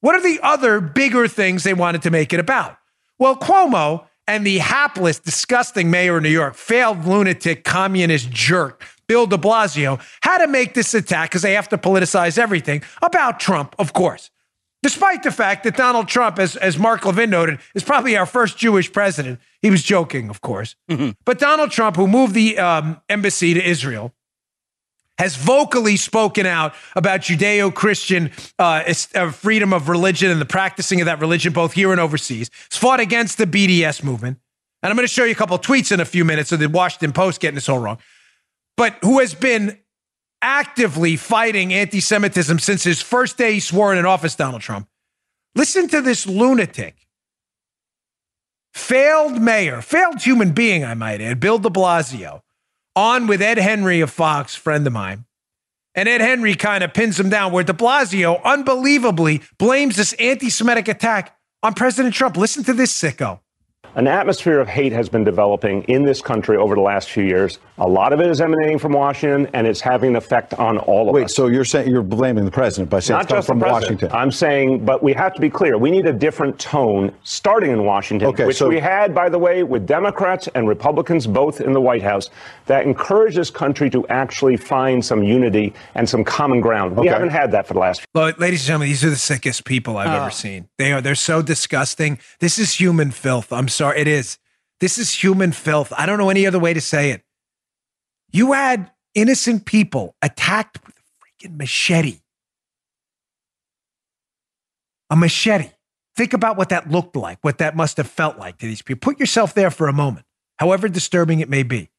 Speaker 2: What are the other bigger things they wanted to make it about? Well, Cuomo and the hapless, disgusting mayor of New York, failed lunatic, communist jerk, Bill de Blasio, had to make this attack because they have to politicize everything about Trump, of course. Despite the fact that Donald Trump, as, as Mark Levin noted, is probably our first Jewish president. He was joking, of course. Mm-hmm. But Donald Trump, who moved the um, embassy to Israel, has vocally spoken out about Judeo Christian uh, uh, freedom of religion and the practicing of that religion, both here and overseas. He's fought against the BDS movement. And I'm going to show you a couple tweets in a few minutes of the Washington Post getting this all wrong. But who has been actively fighting anti Semitism since his first day he swore in office, Donald Trump. Listen to this lunatic. Failed mayor, failed human being, I might add, Bill de Blasio, on with Ed Henry of Fox, friend of mine. And Ed Henry kind of pins him down, where de Blasio unbelievably blames this anti Semitic attack on President Trump. Listen to this sicko.
Speaker 7: An atmosphere of hate has been developing in this country over the last few years. A lot of it is emanating from Washington, and it's having an effect on all of
Speaker 8: Wait,
Speaker 7: us.
Speaker 8: Wait, so you're saying you're blaming the president by saying
Speaker 7: Not
Speaker 8: it's just from Washington?
Speaker 7: I'm saying, but we have to be clear. We need a different tone starting in Washington, okay, which so, we had, by the way, with Democrats and Republicans both in the White House, that encouraged this country to actually find some unity and some common ground. We okay. haven't had that for the last. Few-
Speaker 2: well, ladies and gentlemen, these are the sickest people I've oh. ever seen. They are. They're so disgusting. This is human filth. I'm sorry. It is. This is human filth. I don't know any other way to say it. You had innocent people attacked with a freaking machete. A machete. Think about what that looked like, what that must have felt like to these people. Put yourself there for a moment, however disturbing it may be.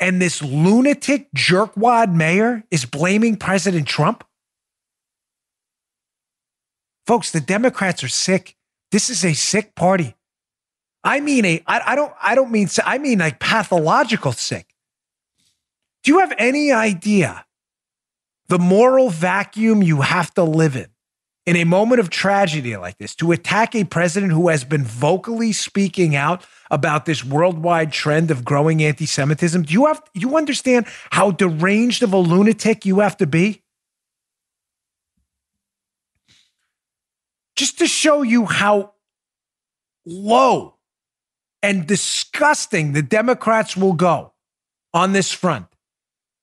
Speaker 2: And this lunatic jerkwad mayor is blaming President Trump? Folks, the Democrats are sick. This is a sick party. I mean a I, I don't I don't mean I mean like pathological sick. Do you have any idea the moral vacuum you have to live in in a moment of tragedy like this to attack a president who has been vocally speaking out about this worldwide trend of growing anti-Semitism? Do you have you understand how deranged of a lunatic you have to be? Just to show you how low and disgusting the Democrats will go on this front.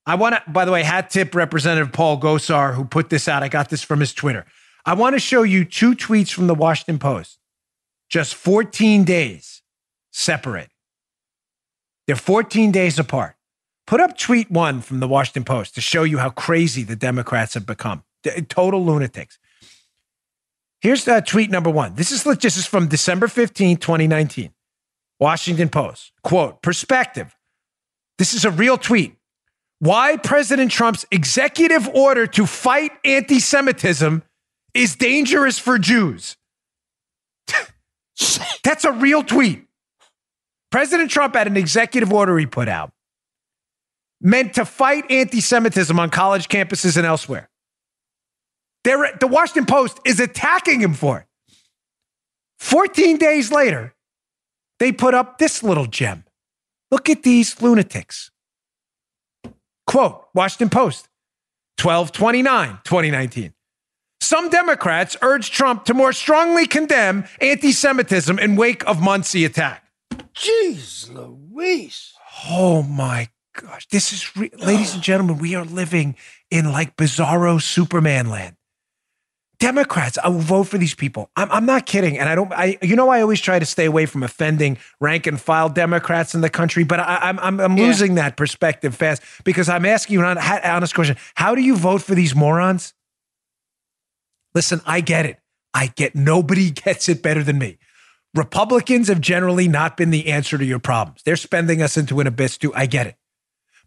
Speaker 2: I want to, by the way, hat tip Representative Paul Gosar, who put this out. I got this from his Twitter. I want to show you two tweets from the Washington Post, just 14 days separate. They're 14 days apart. Put up tweet one from the Washington Post to show you how crazy the Democrats have become. Total lunatics. Here's uh, tweet number one. This is this is from December 15, 2019. Washington Post. Quote, perspective. This is a real tweet. Why President Trump's executive order to fight anti Semitism is dangerous for Jews. That's a real tweet. President Trump had an executive order he put out meant to fight anti Semitism on college campuses and elsewhere. They're, the Washington Post is attacking him for it. 14 days later, they put up this little gem. Look at these lunatics. Quote, Washington Post, 1229, 2019. Some Democrats urge Trump to more strongly condemn anti Semitism in wake of Monsey attack.
Speaker 5: Jeez Louise.
Speaker 2: Oh my gosh. This is, re- ladies and gentlemen, we are living in like bizarro Superman land. Democrats, I will vote for these people. I'm, I'm not kidding. And I don't, I, you know, I always try to stay away from offending rank and file Democrats in the country, but I, am I'm, I'm yeah. losing that perspective fast because I'm asking you an honest question. How do you vote for these morons? Listen, I get it. I get nobody gets it better than me. Republicans have generally not been the answer to your problems. They're spending us into an abyss too. I get it.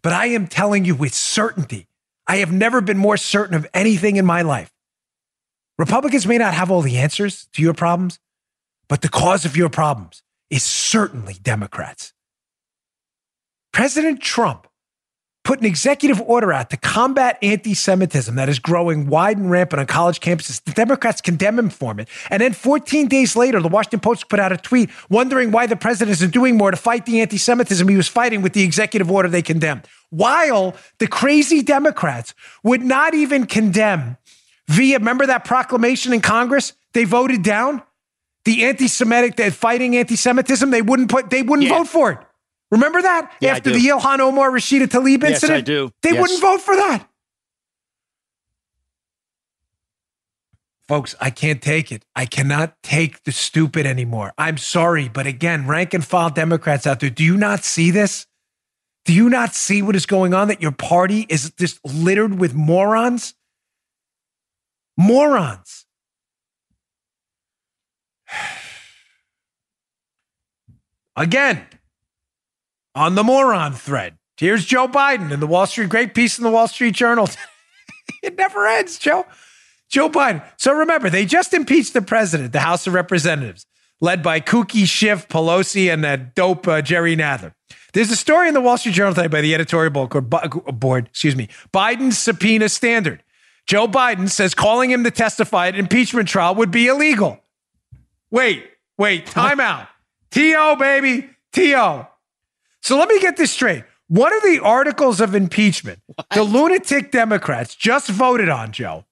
Speaker 2: But I am telling you with certainty, I have never been more certain of anything in my life Republicans may not have all the answers to your problems, but the cause of your problems is certainly Democrats. President Trump put an executive order out to combat anti Semitism that is growing wide and rampant on college campuses. The Democrats condemn him for it. And then 14 days later, the Washington Post put out a tweet wondering why the president isn't doing more to fight the anti Semitism he was fighting with the executive order they condemned. While the crazy Democrats would not even condemn via, remember that proclamation in Congress they voted down? The anti-Semitic, that fighting anti-Semitism, they wouldn't put, they wouldn't
Speaker 3: Yeah.
Speaker 2: vote for it. Remember that
Speaker 3: Yeah,
Speaker 2: after the Ilhan Omar Rashida Tlaib
Speaker 3: Yes,
Speaker 2: incident?
Speaker 3: I do.
Speaker 2: They
Speaker 3: Yes.
Speaker 2: wouldn't vote for that. Folks, I can't take it. I cannot take the stupid anymore. I'm sorry, but again, rank and file Democrats out there, do you not see this? Do you not see what is going on? That your party is just littered with morons? Morons. Again, on the moron thread, here's Joe Biden in the Wall Street, great piece in the Wall Street Journal. it never ends, Joe. Joe Biden. So remember, they just impeached the president, the House of Representatives, led by kooky Schiff, Pelosi, and that dope uh, Jerry Nadler. There's a story in the Wall Street Journal today by the editorial board, board, excuse me, Biden's subpoena standard. Joe Biden says calling him to testify at an impeachment trial would be illegal. Wait, wait, time out. T.O., baby, T.O. So let me get this straight. One of the articles of impeachment the lunatic Democrats just voted on, Joe,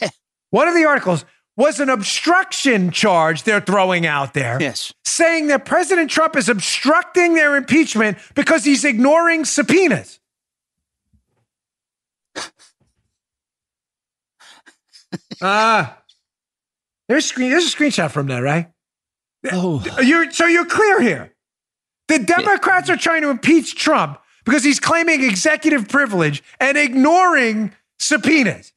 Speaker 2: one of the articles was an obstruction charge they're throwing out there.
Speaker 3: Yes.
Speaker 2: Saying that President Trump is obstructing their impeachment because he's ignoring subpoenas. Ah. there's, screen, there's a screenshot from that, right?
Speaker 3: Oh.
Speaker 2: You're, so you're clear here. The Democrats are trying to impeach Trump because he's claiming executive privilege and ignoring subpoenas.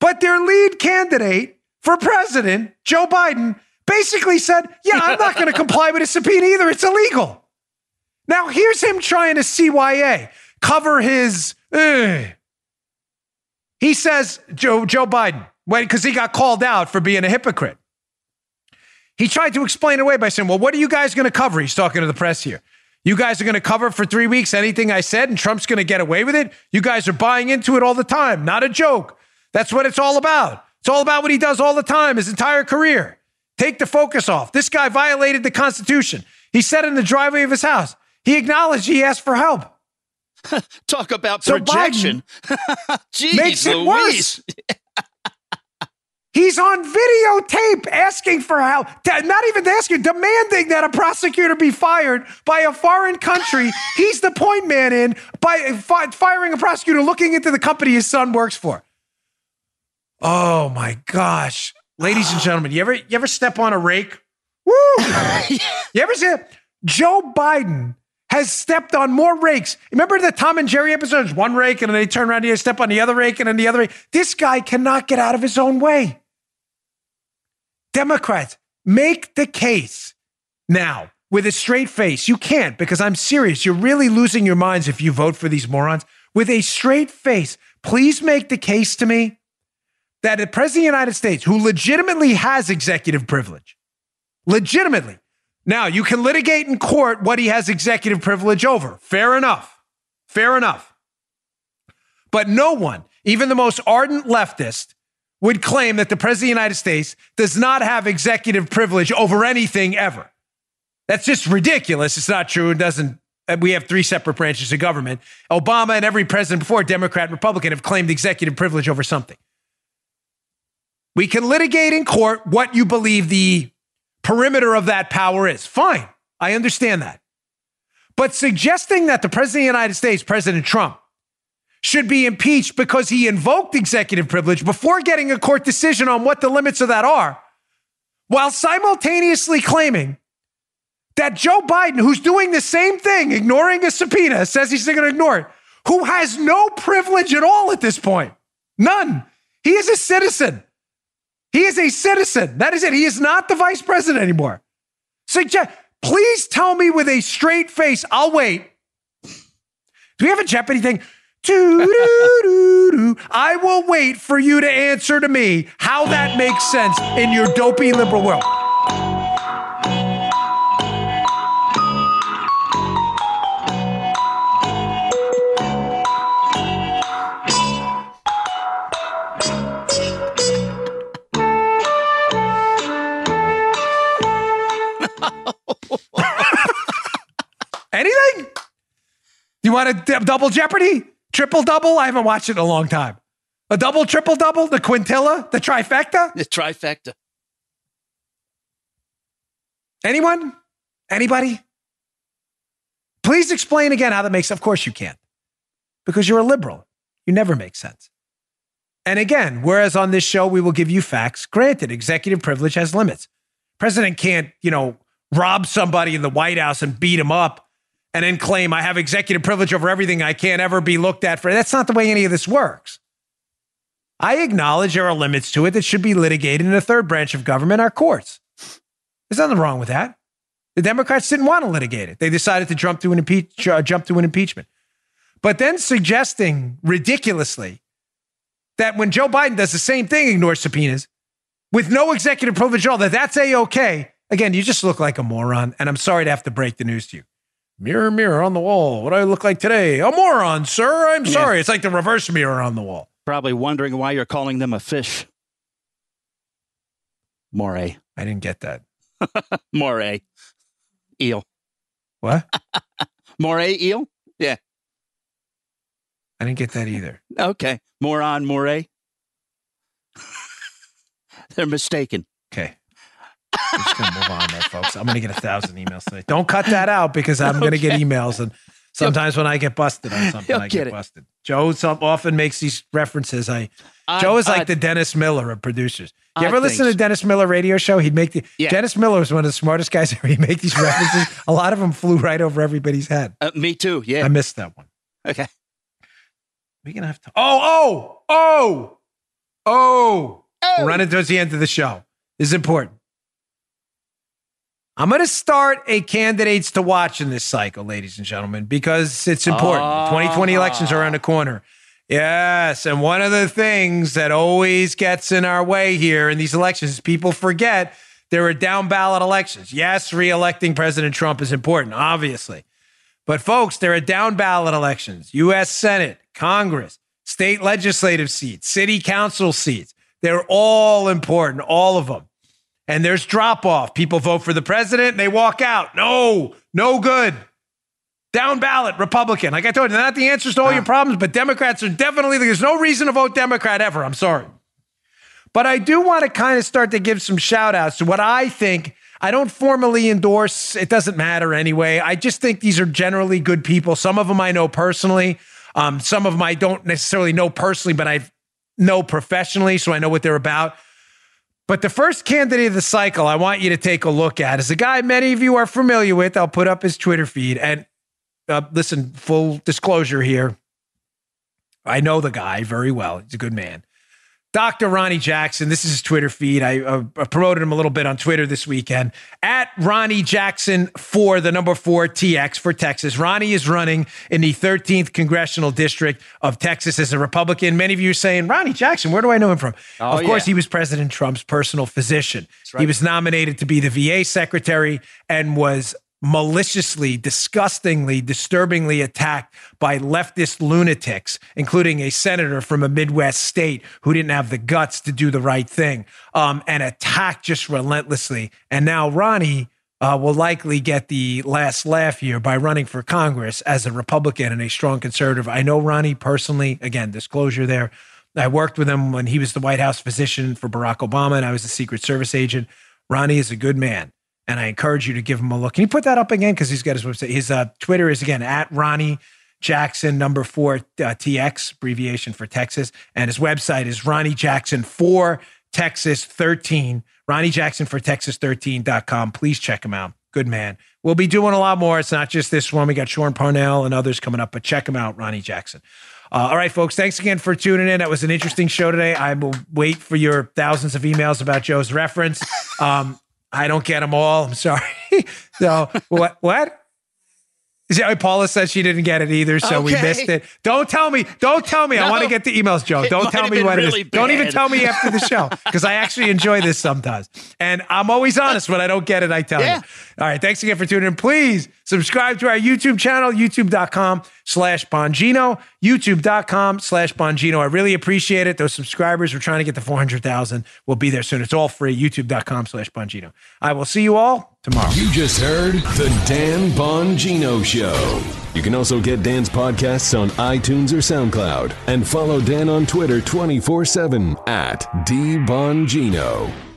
Speaker 2: But their lead candidate for president, Joe Biden, basically said, Yeah, I'm not going to comply with a subpoena either. It's illegal. Now, here's him trying to CYA, cover his. "Ugh." He says, Joe, Joe Biden, because he got called out for being a hypocrite. He tried to explain it away by saying, Well, what are you guys going to cover? He's talking to the press here. You guys are going to cover for three weeks anything I said, and Trump's going to get away with it. You guys are buying into it all the time. Not a joke. That's what it's all about. It's all about what he does all the time, his entire career. Take the focus off. This guy violated the Constitution. He said in the driveway of his house, he acknowledged he asked for help.
Speaker 3: Talk about
Speaker 2: So
Speaker 3: projection. Jeez,
Speaker 2: makes it
Speaker 3: Louise.
Speaker 2: worse. He's on videotape asking for help. Not even asking, demanding that a prosecutor be fired by a foreign country. He's the point man in by fi- firing a prosecutor looking into the company his son works for. Oh my gosh. Ladies and gentlemen, you ever you ever step on a rake? Woo! you ever see Joe Biden has stepped on more rakes. Remember the Tom and Jerry episodes? One rake, and then they turn around and you step on the other rake, and then the other rake. This guy cannot get out of his own way. Democrats, make the case now with a straight face. You can't because I'm serious. You're really losing your minds if you vote for these morons. With a straight face, please make the case to me that the President of the United States, who legitimately has executive privilege, legitimately, now you can litigate in court what he has executive privilege over. Fair enough. Fair enough. But no one, even the most ardent leftist, would claim that the President of the United States does not have executive privilege over anything ever. That's just ridiculous. It's not true. It doesn't. uh, We have three separate branches of government. Obama and every president before, Democrat and Republican, have claimed executive privilege over something. We can litigate in court what you believe the perimeter of that power is. Fine. I understand that. But suggesting that the President of the United States, President Trump, should be impeached because he invoked executive privilege before getting a court decision on what the limits of that are, while simultaneously claiming that Joe Biden, who's doing the same thing, ignoring a subpoena, says he's going to ignore it, who has no privilege at all at this point, none. He is a citizen. He is a citizen. That is it. He is not the vice president anymore. Suggest, please tell me with a straight face. I'll wait. Do we have a Jeopardy thing? I will wait for you to answer to me how that makes sense in your dopey liberal world. Anything? You want a d- double jeopardy? Triple double? I haven't watched it in a long time. A double, triple double? The quintilla? The trifecta?
Speaker 3: The trifecta.
Speaker 2: Anyone? Anybody? Please explain again how that makes. Of course you can't, because you're a liberal. You never make sense. And again, whereas on this show we will give you facts. Granted, executive privilege has limits. President can't, you know, rob somebody in the White House and beat him up and then claim I have executive privilege over everything. I can't ever be looked at for. That's not the way any of this works. I acknowledge there are limits to it that should be litigated in a third branch of government, our courts. There's nothing wrong with that. The Democrats didn't want to litigate it. They decided to jump to an, impeach, uh, jump to an impeachment. But then suggesting ridiculously that when Joe Biden does the same thing, ignores subpoenas with no executive privilege at all, that that's a okay. Again, you just look like a moron. And I'm sorry to have to break the news to you. Mirror, mirror on the wall. What do I look like today? A moron, sir. I'm sorry. Yeah. It's like the reverse mirror on the wall.
Speaker 3: Probably wondering why you're calling them a fish. Moray.
Speaker 2: I didn't get that.
Speaker 3: Moray eel.
Speaker 2: What?
Speaker 3: Moray eel? Yeah.
Speaker 2: I didn't get that either.
Speaker 3: Okay. Moron, moray. They're mistaken.
Speaker 2: Move on there, folks. I'm gonna get a thousand emails today. Don't cut that out because I'm gonna get emails, and sometimes when I get busted on something, I get, get busted. Joe often makes these references. I Joe is like the Dennis Miller of producers. You ever listen to Dennis Miller radio show? He'd make the yeah. Dennis Miller was one of the smartest guys ever. He'd make these references. a lot of them flew right over everybody's head.
Speaker 3: Uh, me too. Yeah,
Speaker 2: I missed that one.
Speaker 3: Okay,
Speaker 2: we're gonna have to. Oh, oh, oh, oh! oh. We're running towards the end of the show. This is important. I'm going to start a candidates to watch in this cycle, ladies and gentlemen, because it's important. Uh, 2020 elections are around the corner. Yes. And one of the things that always gets in our way here in these elections is people forget there are down ballot elections. Yes, reelecting President Trump is important, obviously. But folks, there are down ballot elections U.S. Senate, Congress, state legislative seats, city council seats. They're all important, all of them. And there's drop off. People vote for the president, they walk out. No, no good. Down ballot, Republican. Like I told you, not the answers to all your problems, but Democrats are definitely, there's no reason to vote Democrat ever. I'm sorry. But I do want to kind of start to give some shout outs to what I think. I don't formally endorse, it doesn't matter anyway. I just think these are generally good people. Some of them I know personally. Um, some of them I don't necessarily know personally, but I know professionally, so I know what they're about. But the first candidate of the cycle I want you to take a look at is a guy many of you are familiar with. I'll put up his Twitter feed. And uh, listen, full disclosure here. I know the guy very well. He's a good man. Dr. Ronny Jackson, this is his Twitter feed. I, uh, promoted him a little bit on Twitter this weekend. At Ronny Jackson for the number four TX for Texas. Ronny is running in the 13th congressional district of Texas as a Republican. Many of you are saying, Ronny Jackson, where do I know him from? Oh, of course, yeah. he was President Trump's personal physician. Right. He was nominated to be the VA secretary and was maliciously, disgustingly, disturbingly attacked by leftist lunatics, including a senator from a Midwest state who didn't have the guts to do the right thing, um, and attacked just relentlessly. And now Ronny uh, will likely get the last laugh here by running for Congress as a Republican and a strong conservative. I know Ronny personally. Again, disclosure there. I worked with him when he was the White House physician for Barack Obama, and I was a Secret Service agent. Ronny is a good man and I encourage you to give him a look. Can you put that up again? Because he's got his website. His uh, Twitter is again at Ronny Jackson number four uh, TX abbreviation for Texas, and his website is Ronny Jackson for Texas 13. Ronny Jackson for Texas 13.com. Please check him out. Good man. We'll be doing a lot more. It's not just this one. We got Sean Parnell and others coming up, but check him out, Ronny Jackson. Uh, all right, folks. Thanks again for tuning in. That was an interesting show today. I will wait for your thousands of emails about Joe's reference. Um, I don't get them all. I'm sorry. so what? What? Paula says she didn't get it either, so okay. we missed it. Don't tell me. Don't tell me. No, I want to get the emails, Joe. Don't tell me what really it is. Bad. Don't even tell me after the show because I actually enjoy this sometimes. And I'm always honest when I don't get it. I tell yeah. you. All right. Thanks again for tuning in. Please Subscribe to our YouTube channel, youtube.com slash Bongino, youtube.com slash Bongino. I really appreciate it. Those subscribers, we're trying to get to 400,000. We'll be there soon. It's all free, youtube.com slash Bongino. I will see you all tomorrow.
Speaker 1: You just heard The Dan Bongino Show. You can also get Dan's podcasts on iTunes or SoundCloud and follow Dan on Twitter 24 7 at DBongino.